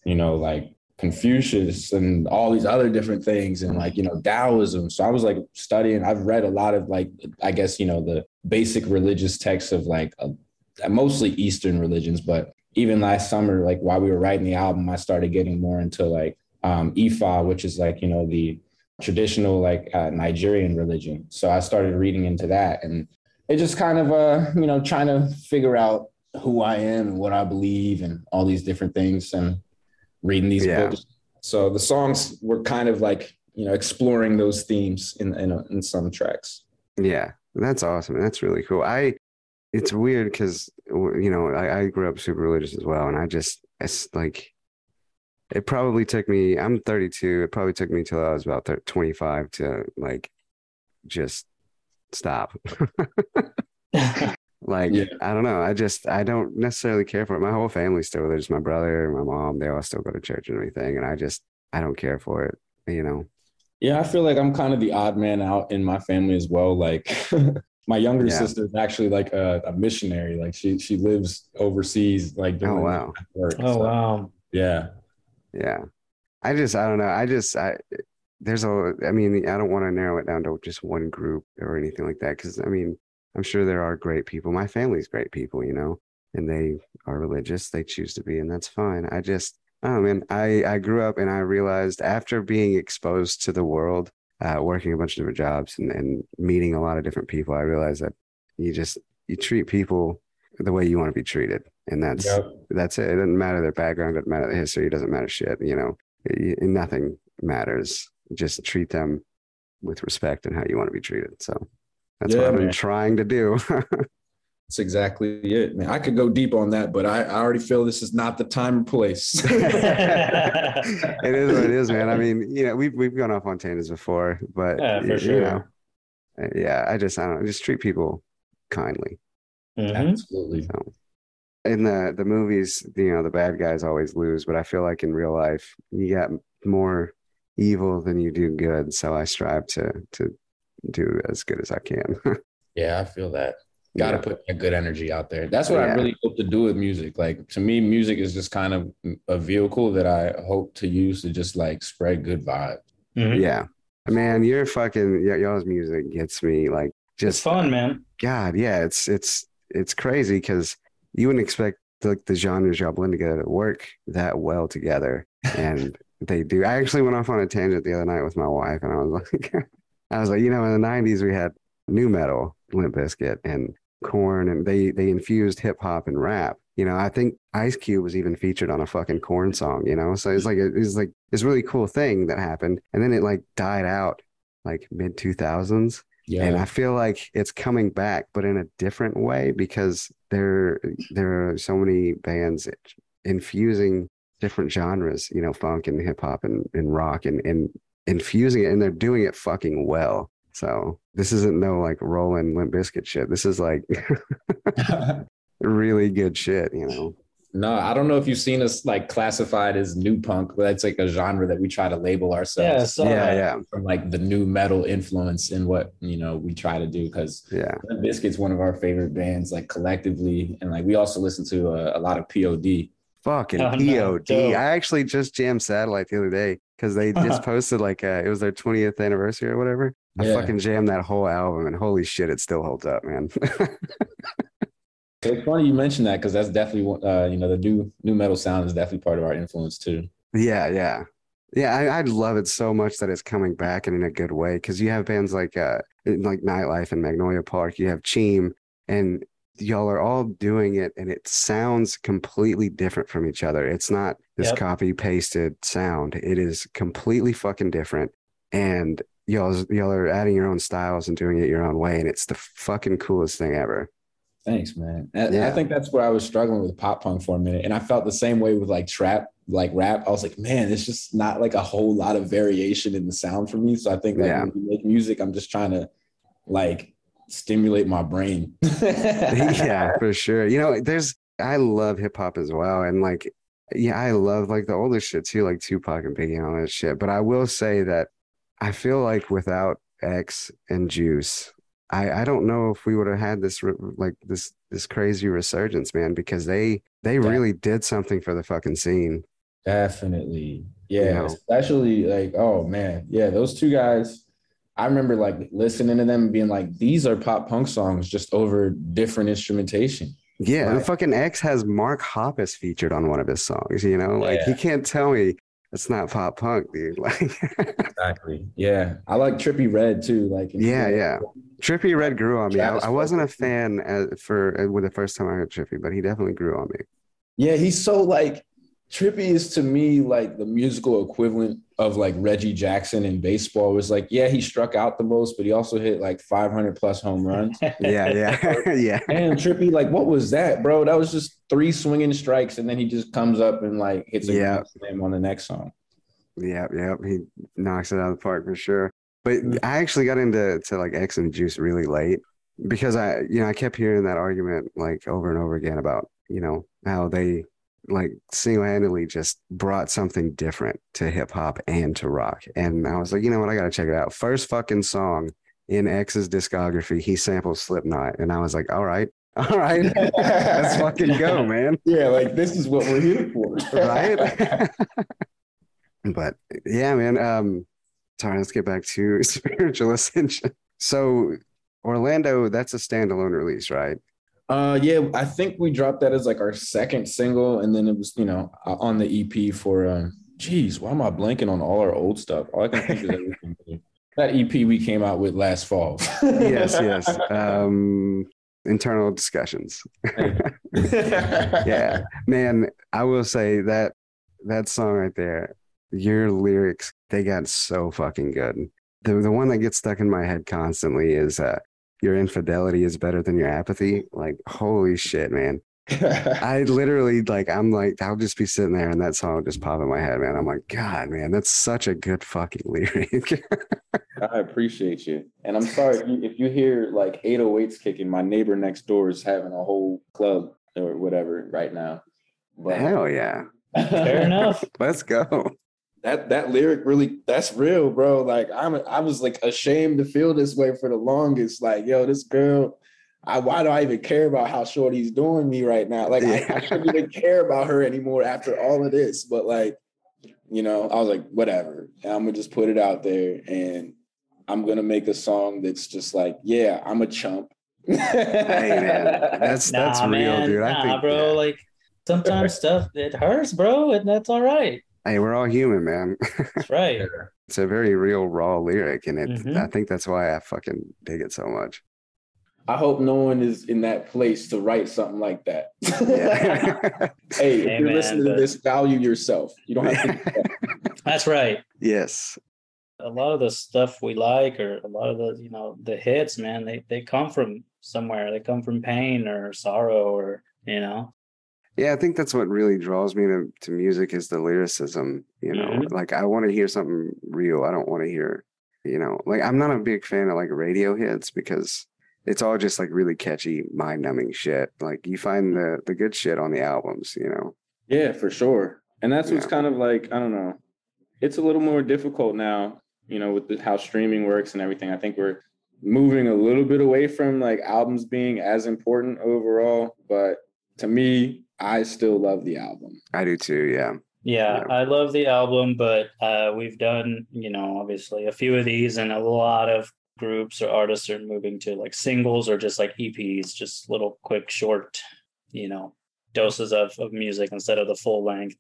[SPEAKER 4] you know like Confucius and all these other different things and like, you know, Taoism. So I was like studying, I've read a lot of like, I guess, you know, the basic religious texts of like uh, mostly Eastern religions. But even last summer, like while we were writing the album, I started getting more into like um, Ifa, which is like, you know, the traditional like uh, Nigerian religion. So I started reading into that and it just kind of, uh, you know, trying to figure out who I am and what I believe and all these different things. And reading these
[SPEAKER 2] Yeah.
[SPEAKER 4] books. So the songs were kind of like you know exploring those themes in in, in some tracks.
[SPEAKER 2] Yeah, that's awesome. That's really cool. I, it's weird because you know I, I grew up super religious as well, and I just it's like it probably took me. I'm 32. It probably took me till I was about thir- 25 to like just stop. Like
[SPEAKER 4] Yeah.
[SPEAKER 2] I don't know. I just I don't necessarily care for it. My whole family's still religious. My brother, and my mom, they all still go to church and everything, and I just I don't care for it. You know.
[SPEAKER 4] Yeah, I feel like I'm kind of the odd man out in my family as well. Like my younger
[SPEAKER 2] Yeah.
[SPEAKER 4] sister is actually like a, a missionary. Like she she lives overseas, like oh, doing
[SPEAKER 2] Oh wow.
[SPEAKER 4] work.
[SPEAKER 3] Oh
[SPEAKER 4] So,
[SPEAKER 3] wow.
[SPEAKER 4] Yeah.
[SPEAKER 2] Yeah. I just I don't know. I just I there's a I mean I don't want to narrow it down to just one group or anything like that because I mean I'm sure there are great people. My family's great people, you know, and they are religious. They choose to be, and that's fine. I just I don't man. I I grew up and I realized after being exposed to the world, uh, working a bunch of different jobs and, and meeting a lot of different people, I realized that you just you treat people the way you want to be treated, and that's
[SPEAKER 4] Yep.
[SPEAKER 2] that's it. It doesn't matter their background, it doesn't matter their history, it doesn't matter shit. You know, y- nothing matters. Just treat them with respect and how you want to be treated. So that's
[SPEAKER 4] Yeah,
[SPEAKER 2] what I've been
[SPEAKER 4] man.
[SPEAKER 2] trying to do.
[SPEAKER 4] That's exactly it, man. I could go deep on that, but I, I already feel this is not the time or place.
[SPEAKER 2] it is what it is, man. I mean, you know, we've we've gone off on tangents before, but
[SPEAKER 3] Yeah, for
[SPEAKER 2] y- you
[SPEAKER 3] sure.
[SPEAKER 2] know, uh, yeah, I just I don't know, just treat people kindly.
[SPEAKER 3] Mhm.
[SPEAKER 4] Absolutely.
[SPEAKER 2] So in the the movies, you know, the bad guys always lose, but I feel like in real life, you got more evil than you do good. So I strive to to do as good as I can.
[SPEAKER 4] Yeah, I feel that. Gotta
[SPEAKER 2] Yeah.
[SPEAKER 4] put a good energy out there. That's what I really hope to do with music. Like to me, music is just kind of a vehicle that I hope to use to just like spread good vibes.
[SPEAKER 3] Mhm.
[SPEAKER 2] Yeah. Man, your fucking y- y'all's music gets me like
[SPEAKER 3] It's
[SPEAKER 2] just
[SPEAKER 3] fun, man.
[SPEAKER 2] God, yeah, it's it's it's crazy because you wouldn't expect like the genres y'all blend together to work that well together, and they do. I actually went off on a tangent the other night with my wife, and I was like, I was like, you know, in the '90s we had nu metal, Limp Bizkit, and Korn, and they they infused hip hop and rap. You know, I think Ice Cube was even featured on a fucking Korn song. You know, so it's like it's like this really cool thing that happened, and then it like died out like mid 2000s
[SPEAKER 4] Yeah.
[SPEAKER 2] and I feel like it's coming back, but in a different way because there there are so many bands infusing different genres, you know, funk and hip hop and, and rock and, and infusing it, and they're doing it fucking well. So this isn't no like rolling Limp Bizkit shit. This is like really good shit, you know.
[SPEAKER 4] no, I don't know if you've seen us like classified as new punk, but that's like a genre that we try to label
[SPEAKER 3] Yeah,
[SPEAKER 4] ourselves
[SPEAKER 3] so
[SPEAKER 2] yeah, yeah,
[SPEAKER 4] from like the nu metal influence in what you know we try to do because
[SPEAKER 2] yeah.
[SPEAKER 4] Bizkit's one of our favorite bands, like collectively, and like we also listen to a, a lot of POD.
[SPEAKER 2] Fucking
[SPEAKER 3] Oh,
[SPEAKER 2] POD.
[SPEAKER 3] dope.
[SPEAKER 2] I actually just jammed Satellite the other day because they just posted like uh, it was their 20th anniversary or whatever. I
[SPEAKER 4] Yeah.
[SPEAKER 2] fucking jammed that whole album and holy shit, it still holds up, man.
[SPEAKER 4] It's funny you mentioned that because that's definitely uh, you know the new nu metal sound is definitely part of our influence too.
[SPEAKER 2] yeah, yeah. Yeah, I, I love it so much that it's coming back and in a good way because you have bands like uh like Nightlife and Magnolia Park, you have Cheem, and y'all are all doing it and it sounds completely different from each other. It's not this
[SPEAKER 3] Yep.
[SPEAKER 2] copy pasted sound. It is completely fucking different. And y'all y'all are adding your own styles and doing it your own way. And it's the fucking coolest thing ever.
[SPEAKER 4] Thanks, man. I, I think that's where I was struggling with pop punk for a minute, and I felt the same way with like trap, like rap. I was like, man, it's just not like a whole lot of variation in the sound for me. So I think like
[SPEAKER 2] Yeah.
[SPEAKER 4] when we make music, I'm just trying to like stimulate my brain.
[SPEAKER 2] yeah, for sure. You know, there's I love hip hop as well, and like, yeah, I love like the older shit too, like Tupac and Biggie and all that shit. But I will say that I feel like without X and Juice, I I don't know if we would have had this like this this crazy resurgence, man, because they they
[SPEAKER 4] Yeah.
[SPEAKER 2] really did something for the fucking scene.
[SPEAKER 4] Definitely. Yeah. Especially like, oh man. Yeah, those two guys. I remember like listening to them and being like, these are pop punk songs just over different instrumentation.
[SPEAKER 2] Yeah, and fucking X has Mark Hoppus featured on one of his songs. You know, like
[SPEAKER 4] Yeah.
[SPEAKER 2] you can't tell me it's not pop punk, dude. Like.
[SPEAKER 4] Exactly. Yeah. I like Trippie Redd too. Like
[SPEAKER 2] Yeah, yeah. Trippie Redd grew on me. I, I wasn't a fan uh for uh, with the first time I heard Trippie, but he definitely grew on me.
[SPEAKER 4] Yeah, he's so like Trippie is to me like the musical equivalent of like Reggie Jackson in baseball. It was like, yeah, he struck out the most, but he also hit like 500 plus home runs.
[SPEAKER 2] Yeah, yeah, yeah.
[SPEAKER 4] And Trippie, like, what was that, bro? That was just three swinging strikes, and then he just comes up and like hits a
[SPEAKER 2] Yeah.
[SPEAKER 4] slam on the next song.
[SPEAKER 2] Yeah, yeah. He knocks it out of the park for sure. But. I actually got into to like X and Juice really late because I, you know, I kept hearing that argument like over and over again about, you know, how they like single-handedly just brought something different to hip hop and to rock. And I was like, you know what, I gotta check it out. First fucking song in X's discography, he samples Slipknot. And I was like, all right, all right, let's fucking go, man.
[SPEAKER 4] Yeah, like this is what we're here for,
[SPEAKER 2] right? but yeah, man. Um, sorry, let's get back to spiritual ascension. So Orlando, that's a standalone release, right?
[SPEAKER 4] Uh, yeah, I think we dropped that as like our second single, and then it was you know uh, on the EP for. Um, why am I blanking on all our old stuff? All I can think is everything. that EP we came out with last fall.
[SPEAKER 2] yes, yes. Um, internal discussions. Yeah, man. I will say that that song right there, your lyrics, they got so fucking good. The the one that gets stuck in my head constantly is uh, your infidelity is better than your apathy. Like, holy shit, man. I literally like I'm like I'll just be sitting there and that song will just pop in my head, man. I'm like, God, man, that's such a good fucking lyric.
[SPEAKER 4] I appreciate you. And I'm sorry if you, if you hear like 808s kicking, my neighbor next door is having a whole club or whatever right now. But
[SPEAKER 2] Hell yeah.
[SPEAKER 3] Fair enough.
[SPEAKER 2] Let's go.
[SPEAKER 4] That that lyric really that's real, bro. Like I'm I was like ashamed to feel this way for the longest. Like, yo, this girl, I, why do I even care about how Shorty's doing me right now? Like I, I shouldn't even care about her anymore after all of this. But like, you know, I was like, whatever. And I'm gonna just put it out there and I'm gonna make a song that's just like, yeah, I'm a chump.
[SPEAKER 2] hey man, that's
[SPEAKER 3] nah,
[SPEAKER 2] that's real,
[SPEAKER 3] man,
[SPEAKER 2] dude. I
[SPEAKER 3] nah,
[SPEAKER 2] think,
[SPEAKER 3] bro.
[SPEAKER 2] yeah.
[SPEAKER 3] Like sometimes stuff it hurts, bro, and that's all right.
[SPEAKER 2] Hey, we're all human, man.
[SPEAKER 3] That's right.
[SPEAKER 2] it's a very real, raw lyric, and it.
[SPEAKER 3] Mhm.
[SPEAKER 2] I think that's why I fucking dig it so much.
[SPEAKER 4] I hope no one is in that place to write something like that.
[SPEAKER 2] Yeah.
[SPEAKER 4] hey, if
[SPEAKER 3] Hey,
[SPEAKER 4] you're
[SPEAKER 3] man,
[SPEAKER 4] listening
[SPEAKER 3] but-
[SPEAKER 4] to this, value yourself. You don't have to.
[SPEAKER 3] That's right.
[SPEAKER 2] yes.
[SPEAKER 3] A lot of the stuff we like, or a lot of the you know the hits, man, they they come from somewhere. They come from pain or sorrow, or you know.
[SPEAKER 2] Yeah, I think that's what really draws me to, to music is the lyricism. You know,
[SPEAKER 3] Mhm.
[SPEAKER 2] like I want to hear something real. I don't want to hear, you know, like I'm not a big fan of like radio hits because it's all just like really catchy, mind numbing shit. Like you find the the good shit on the albums, you know.
[SPEAKER 4] Yeah, for sure. And that's what's
[SPEAKER 2] Yeah.
[SPEAKER 4] kind of like, I don't know. It's a little more difficult now, you know, with the, how streaming works and everything. I think we're moving a little bit away from like albums being as important overall. But to me, I still love the album.
[SPEAKER 2] I do too. Yeah.
[SPEAKER 3] Yeah,
[SPEAKER 2] Yeah.
[SPEAKER 3] I love the album, but uh, we've done, you know, obviously a few of these, and a lot of groups or artists are moving to like singles or just like EPs, just little quick, short, you know, doses of, of music instead of the full length.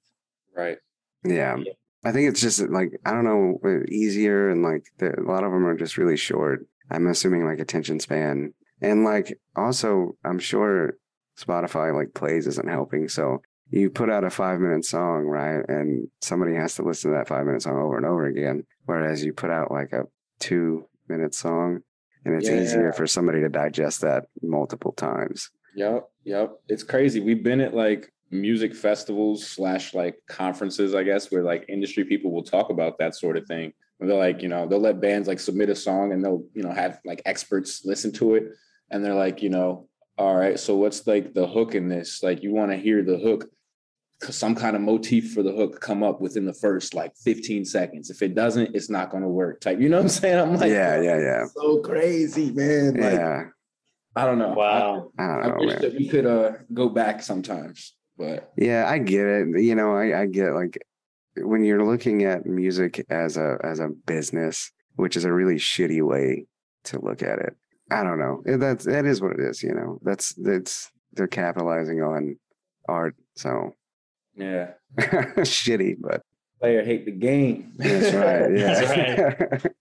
[SPEAKER 4] Right.
[SPEAKER 2] Yeah.
[SPEAKER 3] Yeah.
[SPEAKER 2] I think it's just like I don't know, uh, easier and like the, a lot of them are just really short. I'm assuming like attention span and like also I'm sure Spotify like plays isn't helping. So you put out a five minute song, right? And somebody has to listen to that five minute song over and over again. Whereas you put out like a two minute song and it's
[SPEAKER 4] Yeah.
[SPEAKER 2] easier for somebody to digest that multiple times.
[SPEAKER 4] Yep. Yep. It's crazy. We've been at like music festivals slash like conferences, I guess, where like industry people will talk about that sort of thing. Where they're like, you know, they'll let bands like submit a song and they'll, you know, have like experts listen to it. And they're like, you know, all right, so what's like the hook in this? Like you want to hear the hook, some kind of motif for the hook come up within the first like 15 seconds. If it doesn't, it's not going to work. Type, you know what I'm saying? I'm like,
[SPEAKER 2] yeah, yeah, yeah.
[SPEAKER 4] so crazy, man. Like,
[SPEAKER 2] yeah.
[SPEAKER 4] I don't know.
[SPEAKER 3] Wow.
[SPEAKER 2] I don't
[SPEAKER 4] I
[SPEAKER 2] know,
[SPEAKER 4] wish
[SPEAKER 2] man.
[SPEAKER 4] that we could uh go back sometimes, but
[SPEAKER 2] Yeah, I get it. You know, I, I get like when you're looking at music as a as a business, which is a really shitty way to look at it. I don't know. That's that is what it is. You know, that's that's they're capitalizing on art. So
[SPEAKER 4] yeah,
[SPEAKER 2] shitty, but
[SPEAKER 4] player hate the game.
[SPEAKER 2] that's right. Yeah,
[SPEAKER 3] That's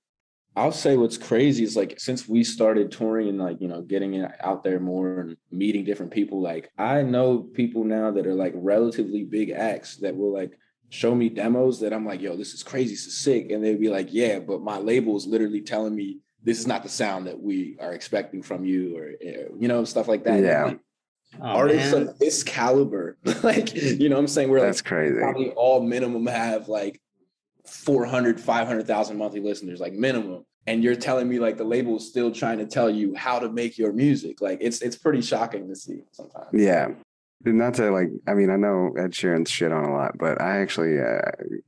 [SPEAKER 4] I'll say what's crazy is like since we started touring and like you know getting it out there more and meeting different people, like I know people now that are like relatively big acts that will like show me demos that I'm like, yo, this is crazy, this is sick, and they'd be like, yeah, but my label is literally telling me this is not the sound that we are expecting from you, or eh, you know stuff like that.
[SPEAKER 2] Yeah.
[SPEAKER 4] Like,
[SPEAKER 3] Oh,
[SPEAKER 4] artists
[SPEAKER 3] man.
[SPEAKER 4] of this caliber, like you know, what I'm saying we're like
[SPEAKER 2] that's crazy.
[SPEAKER 4] probably all minimum have like 400 500,000 monthly listeners like minimum and you're telling me like the label is still trying to tell you how to make your music like it's it's pretty shocking to see sometimes
[SPEAKER 2] Yeah. Not to like, I mean, I know Ed Sheeran's shit on a lot, but I actually uh,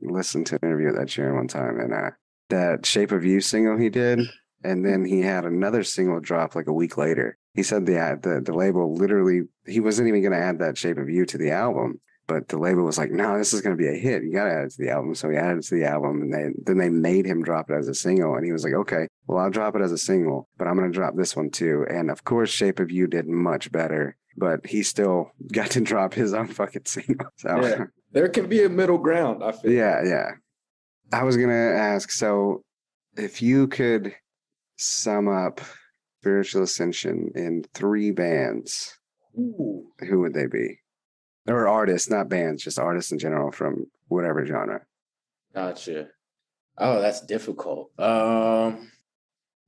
[SPEAKER 2] listened to an interview with Ed Sheeran one time and uh, that Shape of You single he did. And then he had another single drop like a week later. He said the, the, the label literally, he wasn't even going to add that Shape of You to the album, but the label was like, no, this is going to be a hit. You got to add it to the album. So he added it to the album and they, then they made him drop it as a single. And he was like, okay, well, I'll drop it as a single, but I'm going to drop this one too. And of course, Shape of You did much better but he still got to drop his own fucking single. So
[SPEAKER 4] Yeah. there can be a middle ground i feel
[SPEAKER 2] yeah, yeah. I was gonna ask, so if you could sum up spiritual ascension in three bands,
[SPEAKER 4] Ooh.
[SPEAKER 2] who would they be? Or artists, not bands, just artists in general from whatever genre.
[SPEAKER 4] gotcha oh that's difficult um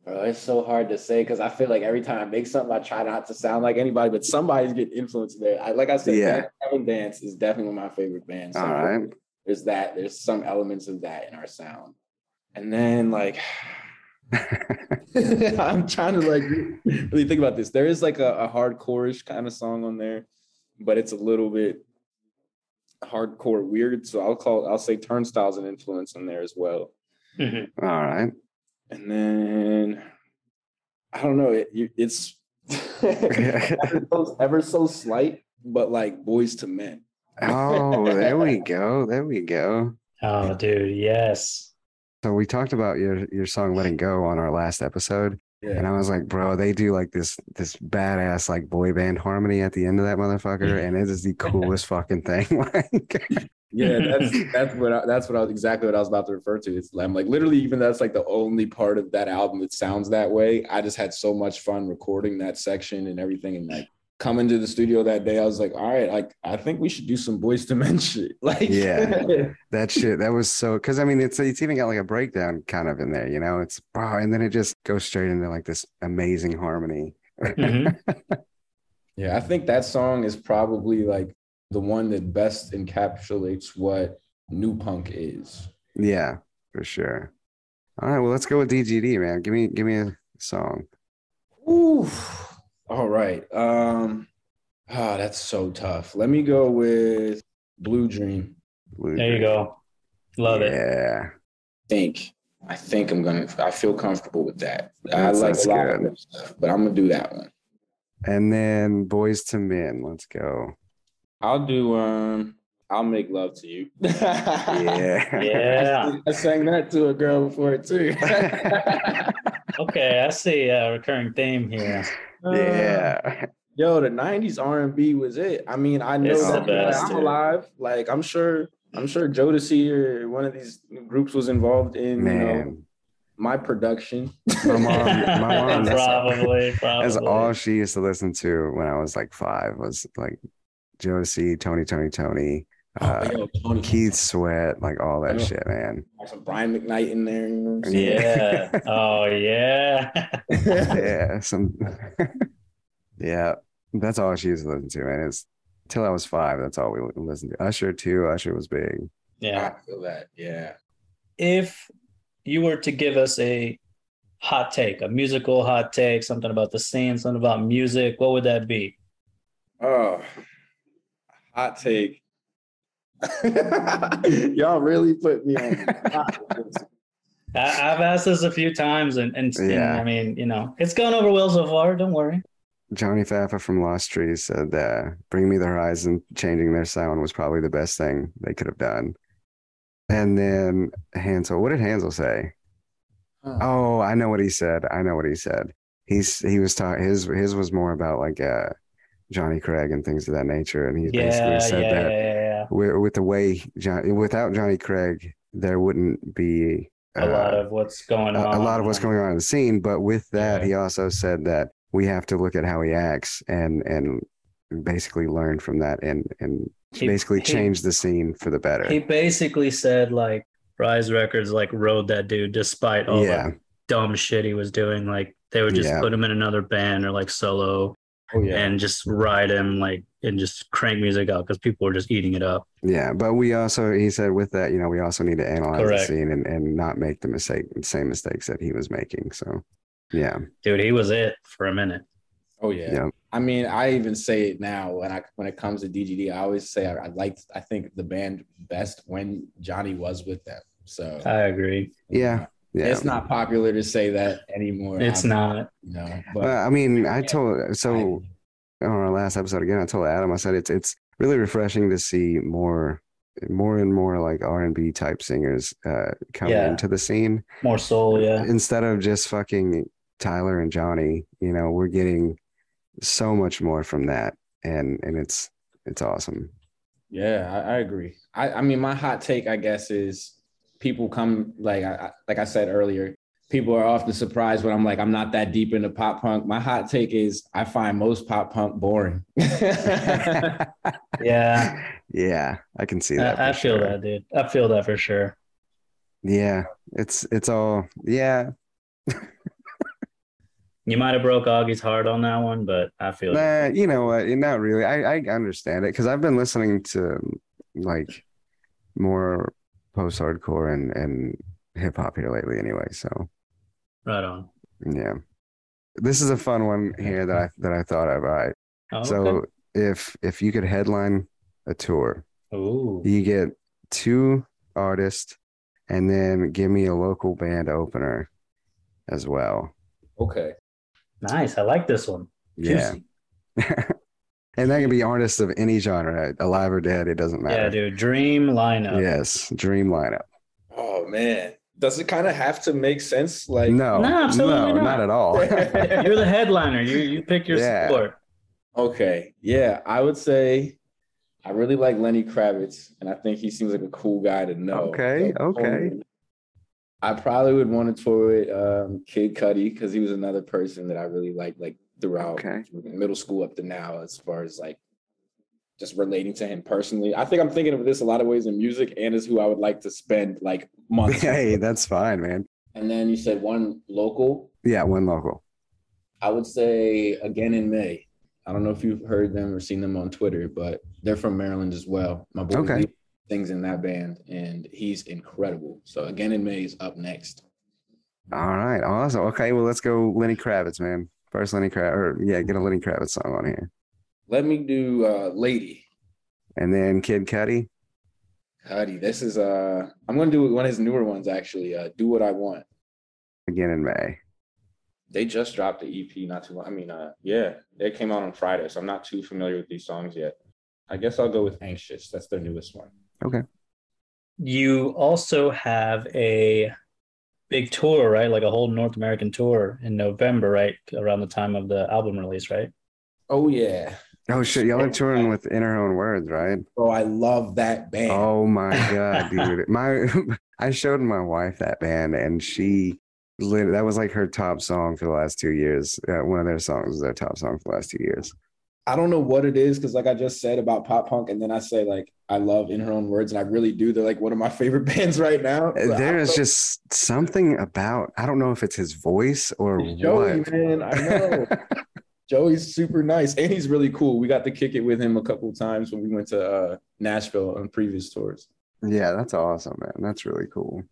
[SPEAKER 4] bro, it's so hard to say because I feel like every time I make something, I try not to sound like anybody, but somebody's getting influenced there. I, like I said,
[SPEAKER 2] Yeah.
[SPEAKER 4] Heaven Dance is definitely one of my favorite bands.
[SPEAKER 2] All right.
[SPEAKER 4] there's that there's some elements of that in our sound and then like i'm trying to like really think about this there is like a, a hardcore-ish kind of song on there but it's a little bit hardcore weird so i'll call i'll say turnstiles an influence on there as well
[SPEAKER 3] Mhm.
[SPEAKER 2] All right.
[SPEAKER 4] and then i don't know it, you- it's ever, so, ever so slight, but like Boyz II Men.
[SPEAKER 2] oh, there we go. There we go.
[SPEAKER 3] Oh, dude, yes.
[SPEAKER 2] So we talked about your your song "Letting Go" on our last episode, and I was like, bro, they do like this this badass like boy band harmony at the end of that motherfucker, and it is the coolest fucking thing. like,
[SPEAKER 4] Yeah, that's that's what I, that's what I was exactly what I was about to refer to. It's I'm like literally even that's like the only part of that album that sounds that way. I just had so much fun recording that section and everything, and like coming into the studio that day, I was like, all right, like I think we should do some Boyz II Men shit. Like,
[SPEAKER 2] Yeah. that shit that was so because I mean it's it's even got like a breakdown kind of in there, you know. It's bro, and then it just goes straight into like this amazing harmony.
[SPEAKER 3] Mhm.
[SPEAKER 4] yeah. I think that song is probably like the one that best encapsulates what new punk is.
[SPEAKER 2] Yeah, for sure. All right, well let's go with DGD, man. Give me give me a song.
[SPEAKER 4] Ooh. All right. Um ah, that's so tough. Let me go with Blue Dream.
[SPEAKER 2] Blue
[SPEAKER 3] There you go. Love it.
[SPEAKER 2] Yeah.
[SPEAKER 4] think I think I'm gonna I feel comfortable with that. I like a lot
[SPEAKER 2] good.
[SPEAKER 4] of that stuff, but I'm gonna do that one.
[SPEAKER 2] And then Boyz II Men. Let's go.
[SPEAKER 4] I'll do um I'll make love to you.
[SPEAKER 2] Yeah.
[SPEAKER 3] Yeah.
[SPEAKER 4] I sang that to a girl before too.
[SPEAKER 3] Okay, I see a recurring theme here.
[SPEAKER 2] Uh, yeah.
[SPEAKER 4] Yo, the '90s R&B was it. I mean, I know
[SPEAKER 3] It's
[SPEAKER 2] the
[SPEAKER 4] that
[SPEAKER 3] best,
[SPEAKER 4] I'm
[SPEAKER 3] dude.
[SPEAKER 4] alive. Like, I'm sure, I'm sure Jodeci or one of these groups was involved in you know,
[SPEAKER 2] Man.
[SPEAKER 4] my production.
[SPEAKER 2] My mom, my mom that's,
[SPEAKER 3] probably, probably.
[SPEAKER 2] that's all she used to listen to when I was like five was like Jodeci, Tony, Tony, Tony, uh,
[SPEAKER 4] Oh, yo,
[SPEAKER 2] Keith Sweat, like all that
[SPEAKER 4] Yeah.
[SPEAKER 2] shit, man.
[SPEAKER 4] some Brian McKnight in there. You know what I'm saying?
[SPEAKER 3] Yeah. Oh yeah.
[SPEAKER 2] yeah, some yeah. That's all she used to listen to, and it's till I was five. That's all we listened to. Usher too. Usher was big.
[SPEAKER 3] yeah.
[SPEAKER 4] I feel that. Yeah.
[SPEAKER 3] If you were to give us a hot take, a musical hot take, something about the scene, something about music, what would that be?
[SPEAKER 4] Oh, hot take. Y'all really put me on. the spot with this.
[SPEAKER 3] I, I've asked this a few times, and, and, and I mean, you know, it's gone over well so far. Don't worry.
[SPEAKER 2] Johnny Faffa from Lost Trees said that "Bring Me the Horizon" changing their sound was probably the best thing they could have done. And then Hansel, what did Hansel say?
[SPEAKER 4] Huh.
[SPEAKER 2] Oh, I know what he said. I know what he said. He's he was talking. His his was more about like uh, Johnny Craig and things of that nature, and he
[SPEAKER 3] Yeah,
[SPEAKER 2] basically
[SPEAKER 3] yeah,
[SPEAKER 2] said
[SPEAKER 3] yeah,
[SPEAKER 2] that
[SPEAKER 3] yeah,
[SPEAKER 2] with, with the way John, without Johnny Craig, there wouldn't be
[SPEAKER 3] A lot
[SPEAKER 2] uh,
[SPEAKER 3] of what's going
[SPEAKER 2] a,
[SPEAKER 3] on.
[SPEAKER 2] a lot of what's going on in the scene. But with that,
[SPEAKER 3] Yeah.
[SPEAKER 2] he also said that we have to look at how he acts and and basically learn from that and and
[SPEAKER 3] He-
[SPEAKER 2] basically
[SPEAKER 3] he-
[SPEAKER 2] change the scene for the better.
[SPEAKER 3] He basically said like Rise Records like rode that dude despite all
[SPEAKER 2] yeah,
[SPEAKER 3] the dumb shit he was doing. Like they would just
[SPEAKER 2] Yeah.
[SPEAKER 3] put him in another band or like solo
[SPEAKER 4] Oh yeah.
[SPEAKER 3] and just ride him like and just crank music out because people were just eating it up.
[SPEAKER 2] yeah. But we also, he said, with that, you know, we also need to analyze
[SPEAKER 3] Correct.
[SPEAKER 2] the scene and and not make the mistake, same mistakes that he was making. So, yeah,
[SPEAKER 3] Dude, he was it for a minute.
[SPEAKER 4] oh yeah.
[SPEAKER 2] yeah,
[SPEAKER 4] I mean, I even say it now when I when it comes to DGD. I always say I, I liked. I think the band best when Johnny was with them. So
[SPEAKER 3] I agree.
[SPEAKER 2] yeah, yeah.
[SPEAKER 4] it's not popular to say that anymore.
[SPEAKER 3] It's
[SPEAKER 4] I'm-
[SPEAKER 3] not.
[SPEAKER 4] You know, but
[SPEAKER 2] Well, I mean, I told so on our last episode again. I told Adam, I said it's it's really refreshing to see more, more and more like R and B type singers uh, come
[SPEAKER 3] Yeah.
[SPEAKER 2] into the scene
[SPEAKER 3] More soul, yeah.
[SPEAKER 2] instead of just fucking Tyler and Johnny. You know, we're getting so much more from that, and and it's it's awesome.
[SPEAKER 4] Yeah, I, I agree. I, I mean, my hot take, I guess, is people come like I, I like I said earlier. People are often surprised when I'm like I'm not that deep into pop punk. My hot take is I find most pop punk boring.
[SPEAKER 3] Yeah.
[SPEAKER 2] yeah, I can see that.
[SPEAKER 3] I, I feel
[SPEAKER 2] sure.
[SPEAKER 3] that, dude. I feel that for sure.
[SPEAKER 2] Yeah, it's it's all yeah.
[SPEAKER 3] You might have broke Augie's heart on that one, but I feel it.
[SPEAKER 2] Nah, you know what? Not really. I, I understand it because I've been listening to like more post hardcore and, and hip hop here lately anyway. So
[SPEAKER 3] Right on.
[SPEAKER 2] yeah. This is a fun one here that I that I thought of. All right.
[SPEAKER 3] Oh,
[SPEAKER 2] So
[SPEAKER 3] okay.
[SPEAKER 2] if if you could headline a tour,
[SPEAKER 3] Ooh.
[SPEAKER 2] you get two artists and then give me a local band opener as well.
[SPEAKER 4] okay.
[SPEAKER 3] Nice. I like this one.
[SPEAKER 2] Yeah.
[SPEAKER 3] Juicy.
[SPEAKER 2] and that can be artists of any genre, alive or dead. It doesn't matter.
[SPEAKER 3] Yeah, dude. Dream lineup.
[SPEAKER 2] Yes, dream lineup.
[SPEAKER 4] Oh man, does it kind of have to make sense? Like,
[SPEAKER 2] No,
[SPEAKER 3] No, absolutely
[SPEAKER 2] no,
[SPEAKER 3] not.
[SPEAKER 2] not at all.
[SPEAKER 3] You're the headliner. You you pick your
[SPEAKER 2] Yeah.
[SPEAKER 3] support.
[SPEAKER 4] okay, yeah, I would say I really like Lenny Kravitz, and I think he seems like a cool guy to know.
[SPEAKER 2] Okay,
[SPEAKER 4] So,
[SPEAKER 2] okay.
[SPEAKER 4] I probably would want to tour with um, Kid Cudi because he was another person that I really liked, like throughout
[SPEAKER 2] Okay.
[SPEAKER 4] middle school up to now, as far as like just relating to him personally. I think I'm thinking of this a lot of ways in music and as who I would like to spend like months. with.
[SPEAKER 2] hey, that's fine, man.
[SPEAKER 4] And then you said one local.
[SPEAKER 2] Yeah, one local.
[SPEAKER 4] I would say again in May. I don't know if you've heard them or seen them on Twitter, but they're from Maryland as well. My boy
[SPEAKER 2] Okay.
[SPEAKER 4] Lee sings in that band, and he's incredible. So again in May is up next.
[SPEAKER 2] All right, awesome. Okay, well, let's go Lenny Kravitz, man. First Lenny Kravitz, or yeah, get a Lenny Kravitz song on here,
[SPEAKER 4] Let me do uh, "Lady."
[SPEAKER 2] and then Kid Cudi.
[SPEAKER 4] Cuddy, this is uh, I'm gonna do one of his newer ones actually. Uh, "Do What I Want."
[SPEAKER 2] again in May.
[SPEAKER 4] They just dropped the EP not too long. I mean, uh, yeah, it came out on Friday, so I'm not too familiar with these songs yet. I guess I'll go with "Anxious." That's their newest one. Okay.
[SPEAKER 3] You also have a big tour, right? Like a whole North American tour in November, right? Around the time of the album release, right?
[SPEAKER 4] Oh yeah,
[SPEAKER 2] Oh shit, y'all are touring with In Her Own Words, right?
[SPEAKER 4] Oh, I love that band.
[SPEAKER 2] Oh my god, dude! My I showed my wife that band, and she lit, that was like her top song for the last two years. Uh, one of their songs was their top song for the last two years.
[SPEAKER 4] I don't know what it is because, like I just said about pop punk, and then I say like I love in her own words, and I really do. They're like one of my favorite bands right now.
[SPEAKER 2] Uh, There is just something about I don't know if it's his voice or
[SPEAKER 4] Joey,
[SPEAKER 2] what.
[SPEAKER 4] man. I know Joey's super nice, and he's really cool. We got to kick it with him a couple of times when we went to uh, Nashville on previous tours.
[SPEAKER 2] Yeah, that's awesome, man. That's really cool.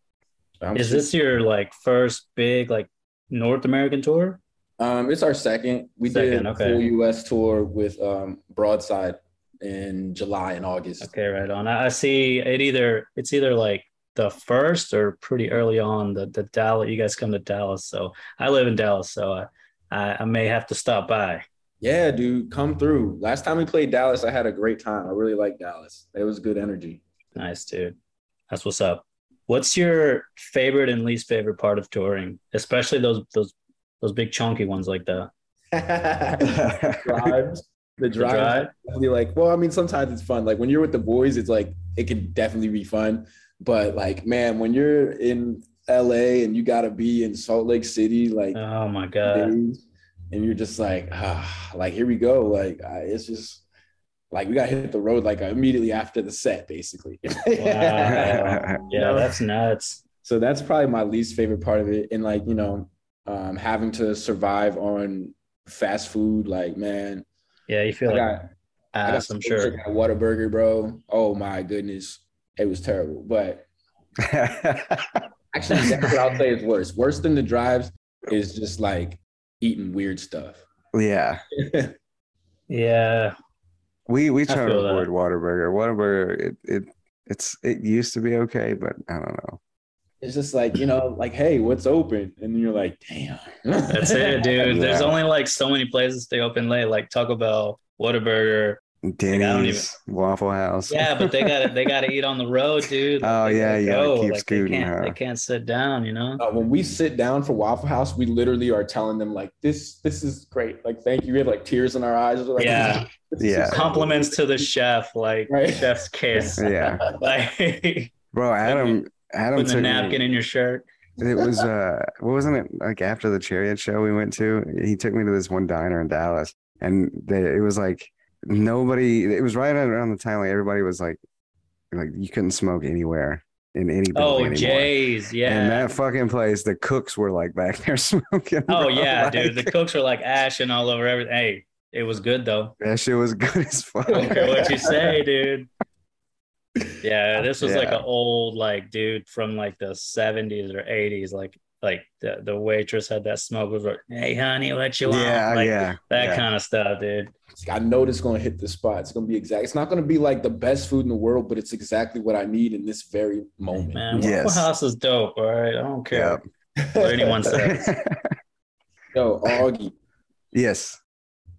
[SPEAKER 4] I'm
[SPEAKER 3] Is
[SPEAKER 4] super-
[SPEAKER 3] this your like first big like North American tour?
[SPEAKER 4] Um, it's our second. We
[SPEAKER 3] Second,
[SPEAKER 4] did a
[SPEAKER 3] okay.
[SPEAKER 4] full U.S. tour with um, Broadside in July and August.
[SPEAKER 3] Okay, right on. I I see it either it's either like the first or pretty early on the the Dallas. You guys come to Dallas, so I live in Dallas, so I I, I may have to stop by.
[SPEAKER 4] Yeah, dude, come through. Last time we played Dallas, I had a great time. I really like Dallas. It was good energy.
[SPEAKER 3] Nice, dude. That's what's up. What's your favorite and least favorite part of touring, especially those those those big chunky ones like the,
[SPEAKER 4] drives, the
[SPEAKER 3] the
[SPEAKER 4] drive,
[SPEAKER 3] drive?
[SPEAKER 4] definitely like. Well, I mean, sometimes it's fun. Like when you're with the boys, it's like it can definitely be fun. But like, man, when you're in LA and you got to be in Salt Lake City, like
[SPEAKER 3] Oh my god.
[SPEAKER 4] days, and you're just like, ah, like here we go. Like I, it's just like we got to hit the road like immediately after the set, basically.
[SPEAKER 3] Wow. Yeah, that's nuts.
[SPEAKER 4] so that's probably my least favorite part of it. And like, you know, um, having to survive on fast food, like, man,
[SPEAKER 3] Yeah, you feel
[SPEAKER 4] I
[SPEAKER 3] like
[SPEAKER 4] got, I got
[SPEAKER 3] ass, I'm sure.
[SPEAKER 4] at Whataburger, bro. Oh my goodness. It was terrible. But actually, that's what I'll say is worse. Worse than the drives is just like eating weird stuff.
[SPEAKER 2] yeah,
[SPEAKER 3] Yeah.
[SPEAKER 2] we we try to
[SPEAKER 3] feel that.
[SPEAKER 2] avoid Whataburger. Whataburger, it it it's it used to be okay, but I don't know.
[SPEAKER 4] It's just like, you know, like, hey, what's open? And you're like, damn.
[SPEAKER 3] That's it, dude. There's
[SPEAKER 2] Yeah.
[SPEAKER 3] only like so many places they open late, like Taco Bell, Whataburger.
[SPEAKER 2] Denny's, Waffle House.
[SPEAKER 3] Yeah, but they got they got to eat on the road, dude.
[SPEAKER 2] Oh,
[SPEAKER 3] they
[SPEAKER 2] yeah, you gotta
[SPEAKER 3] go.
[SPEAKER 2] keep
[SPEAKER 3] like,
[SPEAKER 2] scooting,
[SPEAKER 3] They can't,
[SPEAKER 2] huh?
[SPEAKER 3] they can't sit down, you know.
[SPEAKER 4] Uh, when we sit down for Waffle House, we literally are telling them like, this, this is great. Like, thank you. We have like tears in our eyes. We're like,
[SPEAKER 3] Yeah.
[SPEAKER 2] Yeah.
[SPEAKER 4] so-
[SPEAKER 3] Compliments to the chef, like
[SPEAKER 4] Right.
[SPEAKER 3] chef's kiss.
[SPEAKER 2] Yeah,
[SPEAKER 3] like
[SPEAKER 2] bro. Adam Adam
[SPEAKER 3] putting a napkin
[SPEAKER 2] me,
[SPEAKER 3] in your shirt.
[SPEAKER 2] It was uh, what wasn't it like after the Chariot show we went to? He took me to this one diner in Dallas, and they, it was like nobody. It was right around the time like everybody was like, like you couldn't smoke anywhere in any building
[SPEAKER 3] Oh,
[SPEAKER 2] anymore.
[SPEAKER 3] Jays, yeah And
[SPEAKER 2] that fucking place, the cooks were like back there smoking.
[SPEAKER 3] Oh
[SPEAKER 2] bro.
[SPEAKER 3] yeah, dude. The cooks were like ashing all over everything. Hey, it was good though.
[SPEAKER 2] that shit was good as fuck.
[SPEAKER 3] I don't care what you say, dude. Yeah, this was like an old like dude from like the 70s or 80s. Like like the, the waitress had that smoke was like, hey honey, what you want?
[SPEAKER 2] Yeah,
[SPEAKER 3] like,
[SPEAKER 2] yeah,
[SPEAKER 3] That
[SPEAKER 2] yeah.
[SPEAKER 3] kind of stuff, dude.
[SPEAKER 4] I know this is going to hit the spot. It's going to be exact. It's not going to be like the best food in the world, but it's exactly what I need in this very moment.
[SPEAKER 3] Man, Waffle
[SPEAKER 2] Yes.
[SPEAKER 3] House is dope, all right. I don't care
[SPEAKER 2] Yeah.
[SPEAKER 3] what anyone says.
[SPEAKER 4] Yo, Augie,
[SPEAKER 2] yes.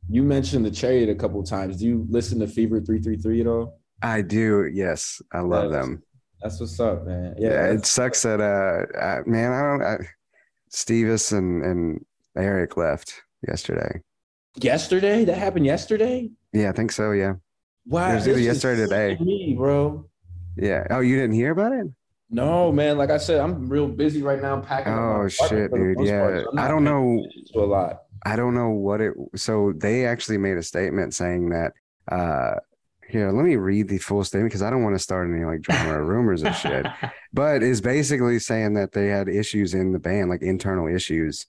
[SPEAKER 4] You mentioned the Chariot a couple times. Do you listen to Fever 333 at all?
[SPEAKER 2] I do. Yes, I love
[SPEAKER 4] Yes.
[SPEAKER 2] them.
[SPEAKER 4] That's what's up, man.
[SPEAKER 2] Yeah, it sucks that uh, uh man, I don't. I, Stevis and and Eric left yesterday.
[SPEAKER 4] yesterday. That happened yesterday.
[SPEAKER 2] Yeah, I think so. Yeah,
[SPEAKER 4] Wow,
[SPEAKER 2] It was either yesterday or today.
[SPEAKER 4] Me, bro.
[SPEAKER 2] yeah. Oh, you didn't hear about it?
[SPEAKER 4] No, man. Like I said, I'm real busy right now packing. up
[SPEAKER 2] Oh shit, dude. Yeah, I don't know.
[SPEAKER 4] to a lot.
[SPEAKER 2] I don't know what it. So they actually made a statement saying that. uh Here, let me read the full statement because I don't want to start any like drama or rumors of shit. But is basically saying that they had issues in the band, like internal issues.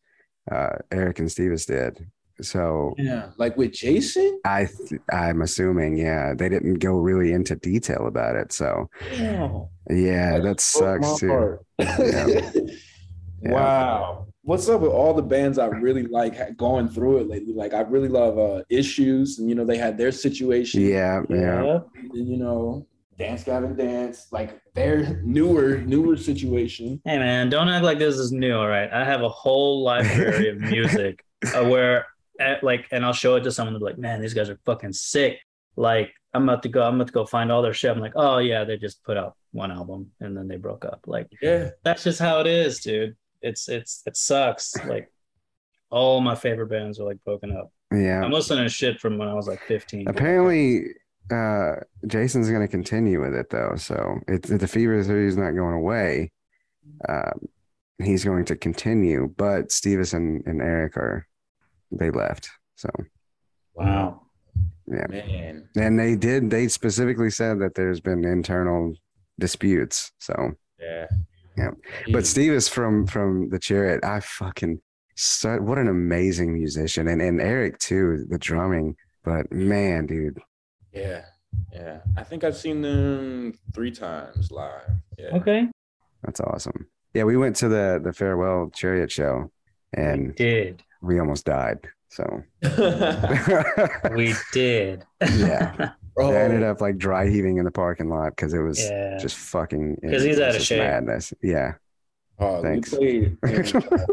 [SPEAKER 2] Uh Eric and Stevis did. So
[SPEAKER 4] Yeah, like with Jason.
[SPEAKER 2] I th- I'm assuming, yeah, they didn't go really into detail about it. So
[SPEAKER 4] Yeah,
[SPEAKER 2] yeah, that sucks too. Yeah.
[SPEAKER 4] Wow. What's up with all the bands I really like going through it lately? Like I really love uh issues, and you know they had their situation.
[SPEAKER 2] Yeah, yeah,
[SPEAKER 4] and, you know, Dance Gavin Dance, like their newer newer situation.
[SPEAKER 3] Hey man, don't act like this is new. All right, I have a whole library of music uh, where, uh, like, and I'll show it to someone. They're like, "Man, these guys are fucking sick." Like, I'm about to go. I'm about to go find all their shit. I'm like, "Oh yeah, they just put out one album and then they broke up." Like,
[SPEAKER 4] Yeah,
[SPEAKER 3] that's just how it is, dude. It's it's it sucks. Like, all my favorite bands are like broken up.
[SPEAKER 2] yeah.
[SPEAKER 3] I'm listening to shit from when I was like 15.
[SPEAKER 2] Apparently, uh, Jason's going to continue with it though. So it's the fever three is not going away. Um, he's going to continue, but Stevis and, and Eric are they left. So
[SPEAKER 3] Wow.
[SPEAKER 2] yeah,
[SPEAKER 4] man.
[SPEAKER 2] and they did. They specifically said that there's been internal disputes. So,
[SPEAKER 4] Yeah.
[SPEAKER 2] Yeah. but mm. Steve is from from the Chariot, I fucking so, what an amazing musician, and and Eric too, the drumming. But man, dude,
[SPEAKER 4] Yeah. Yeah. I think I've seen them three times live. Yeah.
[SPEAKER 3] Okay.
[SPEAKER 2] That's awesome. Yeah, we went to the the farewell chariot show and we
[SPEAKER 3] Did
[SPEAKER 2] we almost died. So
[SPEAKER 3] we did?
[SPEAKER 2] Yeah.
[SPEAKER 4] Bro,
[SPEAKER 2] I ended up like dry heaving in the parking lot because it was
[SPEAKER 3] Yeah.
[SPEAKER 2] just fucking
[SPEAKER 3] 'Cause he's out of shape.
[SPEAKER 2] madness. Yeah.
[SPEAKER 4] oh,
[SPEAKER 2] Thanks.
[SPEAKER 4] we played. in, uh,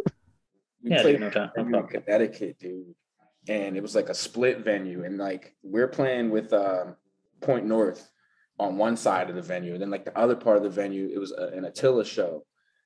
[SPEAKER 4] we
[SPEAKER 3] Yeah,
[SPEAKER 4] played
[SPEAKER 3] no time, no
[SPEAKER 4] in. Connecticut, dude, and it was like a split venue, and like we're playing with um, Point North on one side of the venue, and then like the other part of the venue, it was a, an Attila show.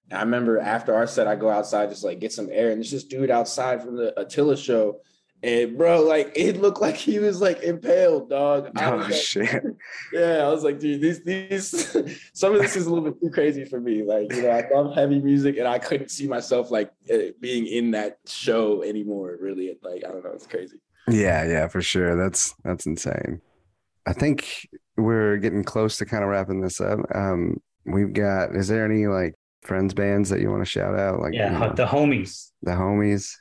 [SPEAKER 4] And I remember after our set, I go outside just like get some air, and there's this dude outside from the Attila show. And bro, like it looked like he was like impaled, dog.
[SPEAKER 2] Oh
[SPEAKER 4] like,
[SPEAKER 2] shit.
[SPEAKER 4] yeah, I was like, dude, these these some of this is a little bit too crazy for me. Like, you know, I love heavy music, and I couldn't see myself like eh, being in that show anymore. Really, like, I don't know, it's crazy.
[SPEAKER 2] Yeah, yeah, for sure. That's that's insane. I think we're getting close to kind of wrapping this up. Um, we've got. Is there any like friends bands that you want to shout out? Like
[SPEAKER 3] Yeah,
[SPEAKER 2] you know,
[SPEAKER 3] the homies.
[SPEAKER 2] the homies.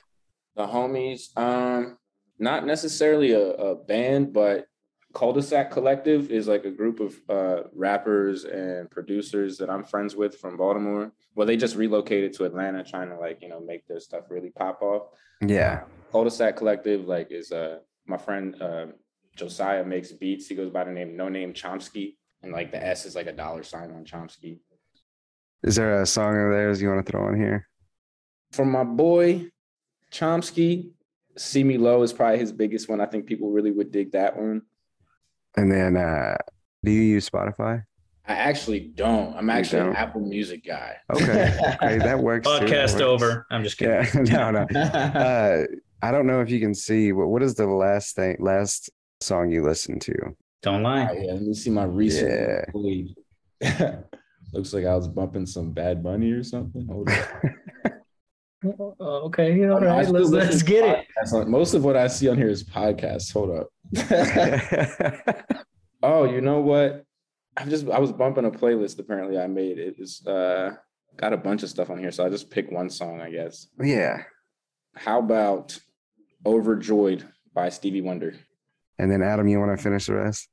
[SPEAKER 4] The homies, um, not necessarily a, a band, but Cul-de-sac Collective is like a group of uh, rappers and producers that I'm friends with from Baltimore. Well, they just relocated to Atlanta, trying to like you know make their stuff really pop off.
[SPEAKER 2] Yeah.
[SPEAKER 4] Cul-de-sac Collective, like, is uh my friend uh, Josiah makes beats. He goes by the name No Name Chomsky, and like the S is like a dollar sign on Chomsky.
[SPEAKER 2] Is there a song of theirs you want to throw in here?
[SPEAKER 4] For my boy Chomsky, See Me Low is probably his biggest one. I think people really would dig that one.
[SPEAKER 2] And then, uh, do you use Spotify?
[SPEAKER 4] I actually don't. I'm
[SPEAKER 2] You
[SPEAKER 4] actually
[SPEAKER 2] don't?
[SPEAKER 4] an Apple Music guy.
[SPEAKER 2] Okay. Okay, that works.
[SPEAKER 3] Podcast over. I'm just kidding.
[SPEAKER 2] Yeah. no, no. Uh, I don't know if you can see what what is the last thing last song you listened to?
[SPEAKER 3] Don't lie.
[SPEAKER 4] right, yeah, let me see my recent.
[SPEAKER 2] Yeah.
[SPEAKER 4] Looks like I was bumping some Bad Bunny or something. Hold on.
[SPEAKER 3] Oh, Okay, all
[SPEAKER 4] I
[SPEAKER 3] Let's let's get it.
[SPEAKER 4] podcasts Most of what I see on here is podcasts. Hold up. oh, you know what? I just I was bumping a playlist apparently I made. It is uh got a bunch of stuff on here, so I just pick one song, I guess.
[SPEAKER 2] yeah.
[SPEAKER 4] How about Overjoyed by Stevie Wonder?
[SPEAKER 2] And then Adam, you want to finish the rest?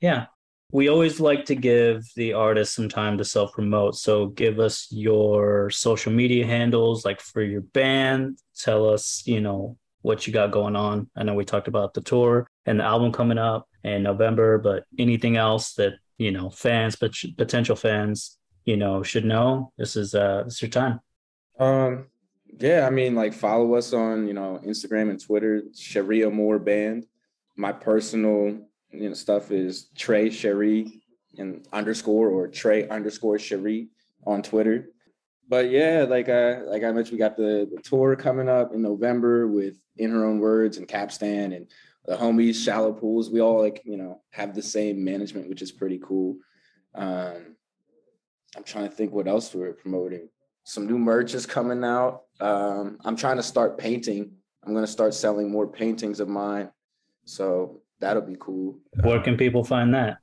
[SPEAKER 3] Yeah. We always like to give the artist some time to self promote. So give us your social media handles, like for your band. Tell us, you know, what you got going on. I know we talked about the tour and the album coming up in November, but anything else that, you know, fans, but potential fans, you know, should know, this is uh is your time.
[SPEAKER 4] Um, Yeah, I mean, like follow us on you know Instagram and Twitter, Cherie Amour Band. My personal you know stuff is Trey Cherie and underscore or Trey underscore Cherie on Twitter. But yeah, like I like I mentioned, we got the, the tour coming up in November with In Her Own Words and Capstan and the homies Shallow Pools. We all like you know have the same management, which is pretty cool. Um, I'm trying to think what else we're promoting. Some new merch is coming out. Um, I'm trying to start painting. I'm gonna start selling more paintings of mine. So that'll be cool.
[SPEAKER 3] Where can people find that?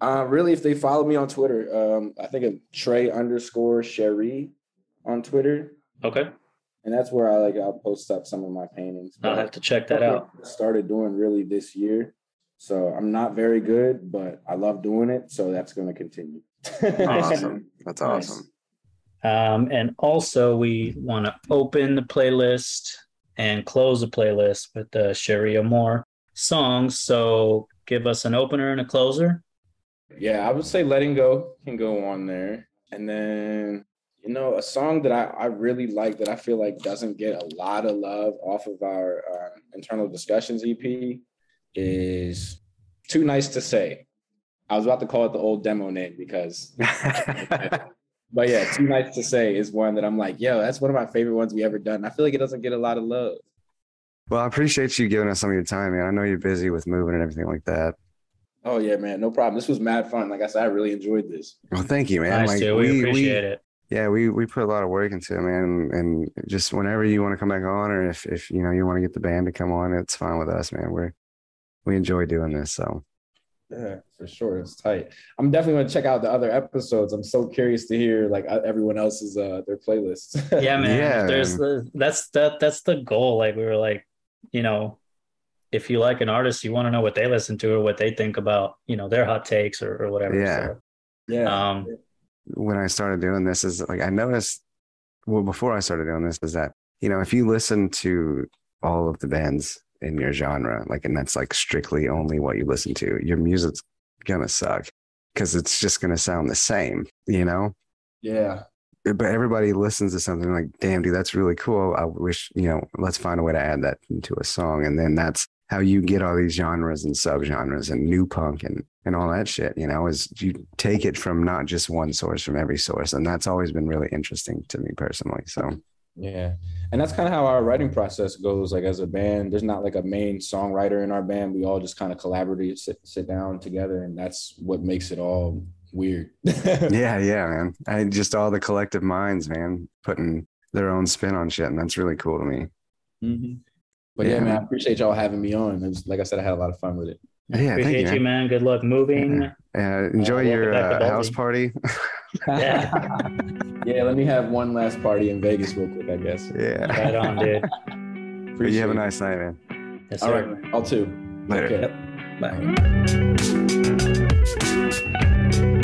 [SPEAKER 4] Uh, really, if they follow me on Twitter, um, I think of Trey underscore Cherie on Twitter,
[SPEAKER 3] Okay.
[SPEAKER 4] and that's where I like I'll post up some of my paintings.
[SPEAKER 3] I'll have to check that out.
[SPEAKER 4] Started doing really this year, so I'm not very good, but I love doing it, so that's going to continue.
[SPEAKER 2] Awesome. That's
[SPEAKER 3] Nice.
[SPEAKER 2] awesome.
[SPEAKER 3] Um, and also, we want to open the playlist and close the playlist with the Cherie Amour songs. So give us an opener and a closer.
[SPEAKER 4] Yeah, I would say letting go can go on there. And then, you know, a song that I, I really like that I feel like doesn't get a lot of love off of our um, internal discussions EP is Too Nice to Say. I was about to call it the old demo name because, but yeah, Too Nice to Say is one that I'm like, yo, that's one of my favorite ones we ever done. I feel like it doesn't get a lot of love.
[SPEAKER 2] Well, I appreciate you giving us some of your time, man. I know you're busy with moving and everything like that.
[SPEAKER 4] Oh, yeah, man, no problem. This was mad fun. Like I said, I really enjoyed this.
[SPEAKER 2] Well, thank you, man.
[SPEAKER 3] nice,
[SPEAKER 2] like
[SPEAKER 3] too. We, appreciate it.
[SPEAKER 2] yeah, we we put a lot of work into it, man. And just whenever you want to come back on, or if if you know you want to get the band to come on, it's fine with us, man. We're we enjoy doing this, so
[SPEAKER 4] Yeah, for sure. It's tight. I'm definitely going to check out the other episodes. I'm so curious to hear like uh, everyone else's uh their playlists.
[SPEAKER 3] Yeah, man.
[SPEAKER 2] Yeah,
[SPEAKER 3] There's the, that's that that's the goal. Like we were like, you know, if you like an artist, you want to know what they listen to or what they think about, you know, their hot takes or, or whatever.
[SPEAKER 2] Yeah.
[SPEAKER 3] So,
[SPEAKER 4] yeah.
[SPEAKER 3] um,
[SPEAKER 2] when I started doing this is like I noticed well before I started doing this is that you know if you listen to all of the bands in your genre like and that's like strictly only what you listen to your music's gonna suck because it's just gonna sound the same you know
[SPEAKER 4] yeah.
[SPEAKER 2] But everybody listens to something like damn dude that's really cool I wish you know let's find a way to add that into a song and then that's how you get all these genres and subgenres and new punk and and all that shit you know is you take it from not just one source from every source and that's always been really interesting to me personally so
[SPEAKER 4] Yeah. And that's kind of how our writing process goes. Like as a band, there's not like a main songwriter in our band. We all just kind of collaborate, sit, sit down together, and that's what makes it all weird.
[SPEAKER 2] yeah yeah man i just all the collective minds man putting their own spin on shit and that's really cool to me
[SPEAKER 4] Mhm. But yeah,
[SPEAKER 2] Yeah.
[SPEAKER 4] man, I appreciate y'all having me on. Was, like I said, I had a lot of fun with it.
[SPEAKER 2] yeah thank
[SPEAKER 3] appreciate
[SPEAKER 2] you,
[SPEAKER 3] you,
[SPEAKER 2] man.
[SPEAKER 3] man. Good luck moving.
[SPEAKER 2] Uh, enjoy
[SPEAKER 3] Uh,
[SPEAKER 2] your
[SPEAKER 3] welcome back to
[SPEAKER 2] uh, house party
[SPEAKER 3] Yeah.
[SPEAKER 4] yeah, let me have one last party in Vegas real quick, I guess.
[SPEAKER 2] yeah
[SPEAKER 3] Right on, dude.
[SPEAKER 2] but you have a nice night man
[SPEAKER 3] Yes,
[SPEAKER 4] All
[SPEAKER 3] sir.
[SPEAKER 4] right, man. I'll too.
[SPEAKER 2] Later.
[SPEAKER 4] Okay.
[SPEAKER 3] Bye.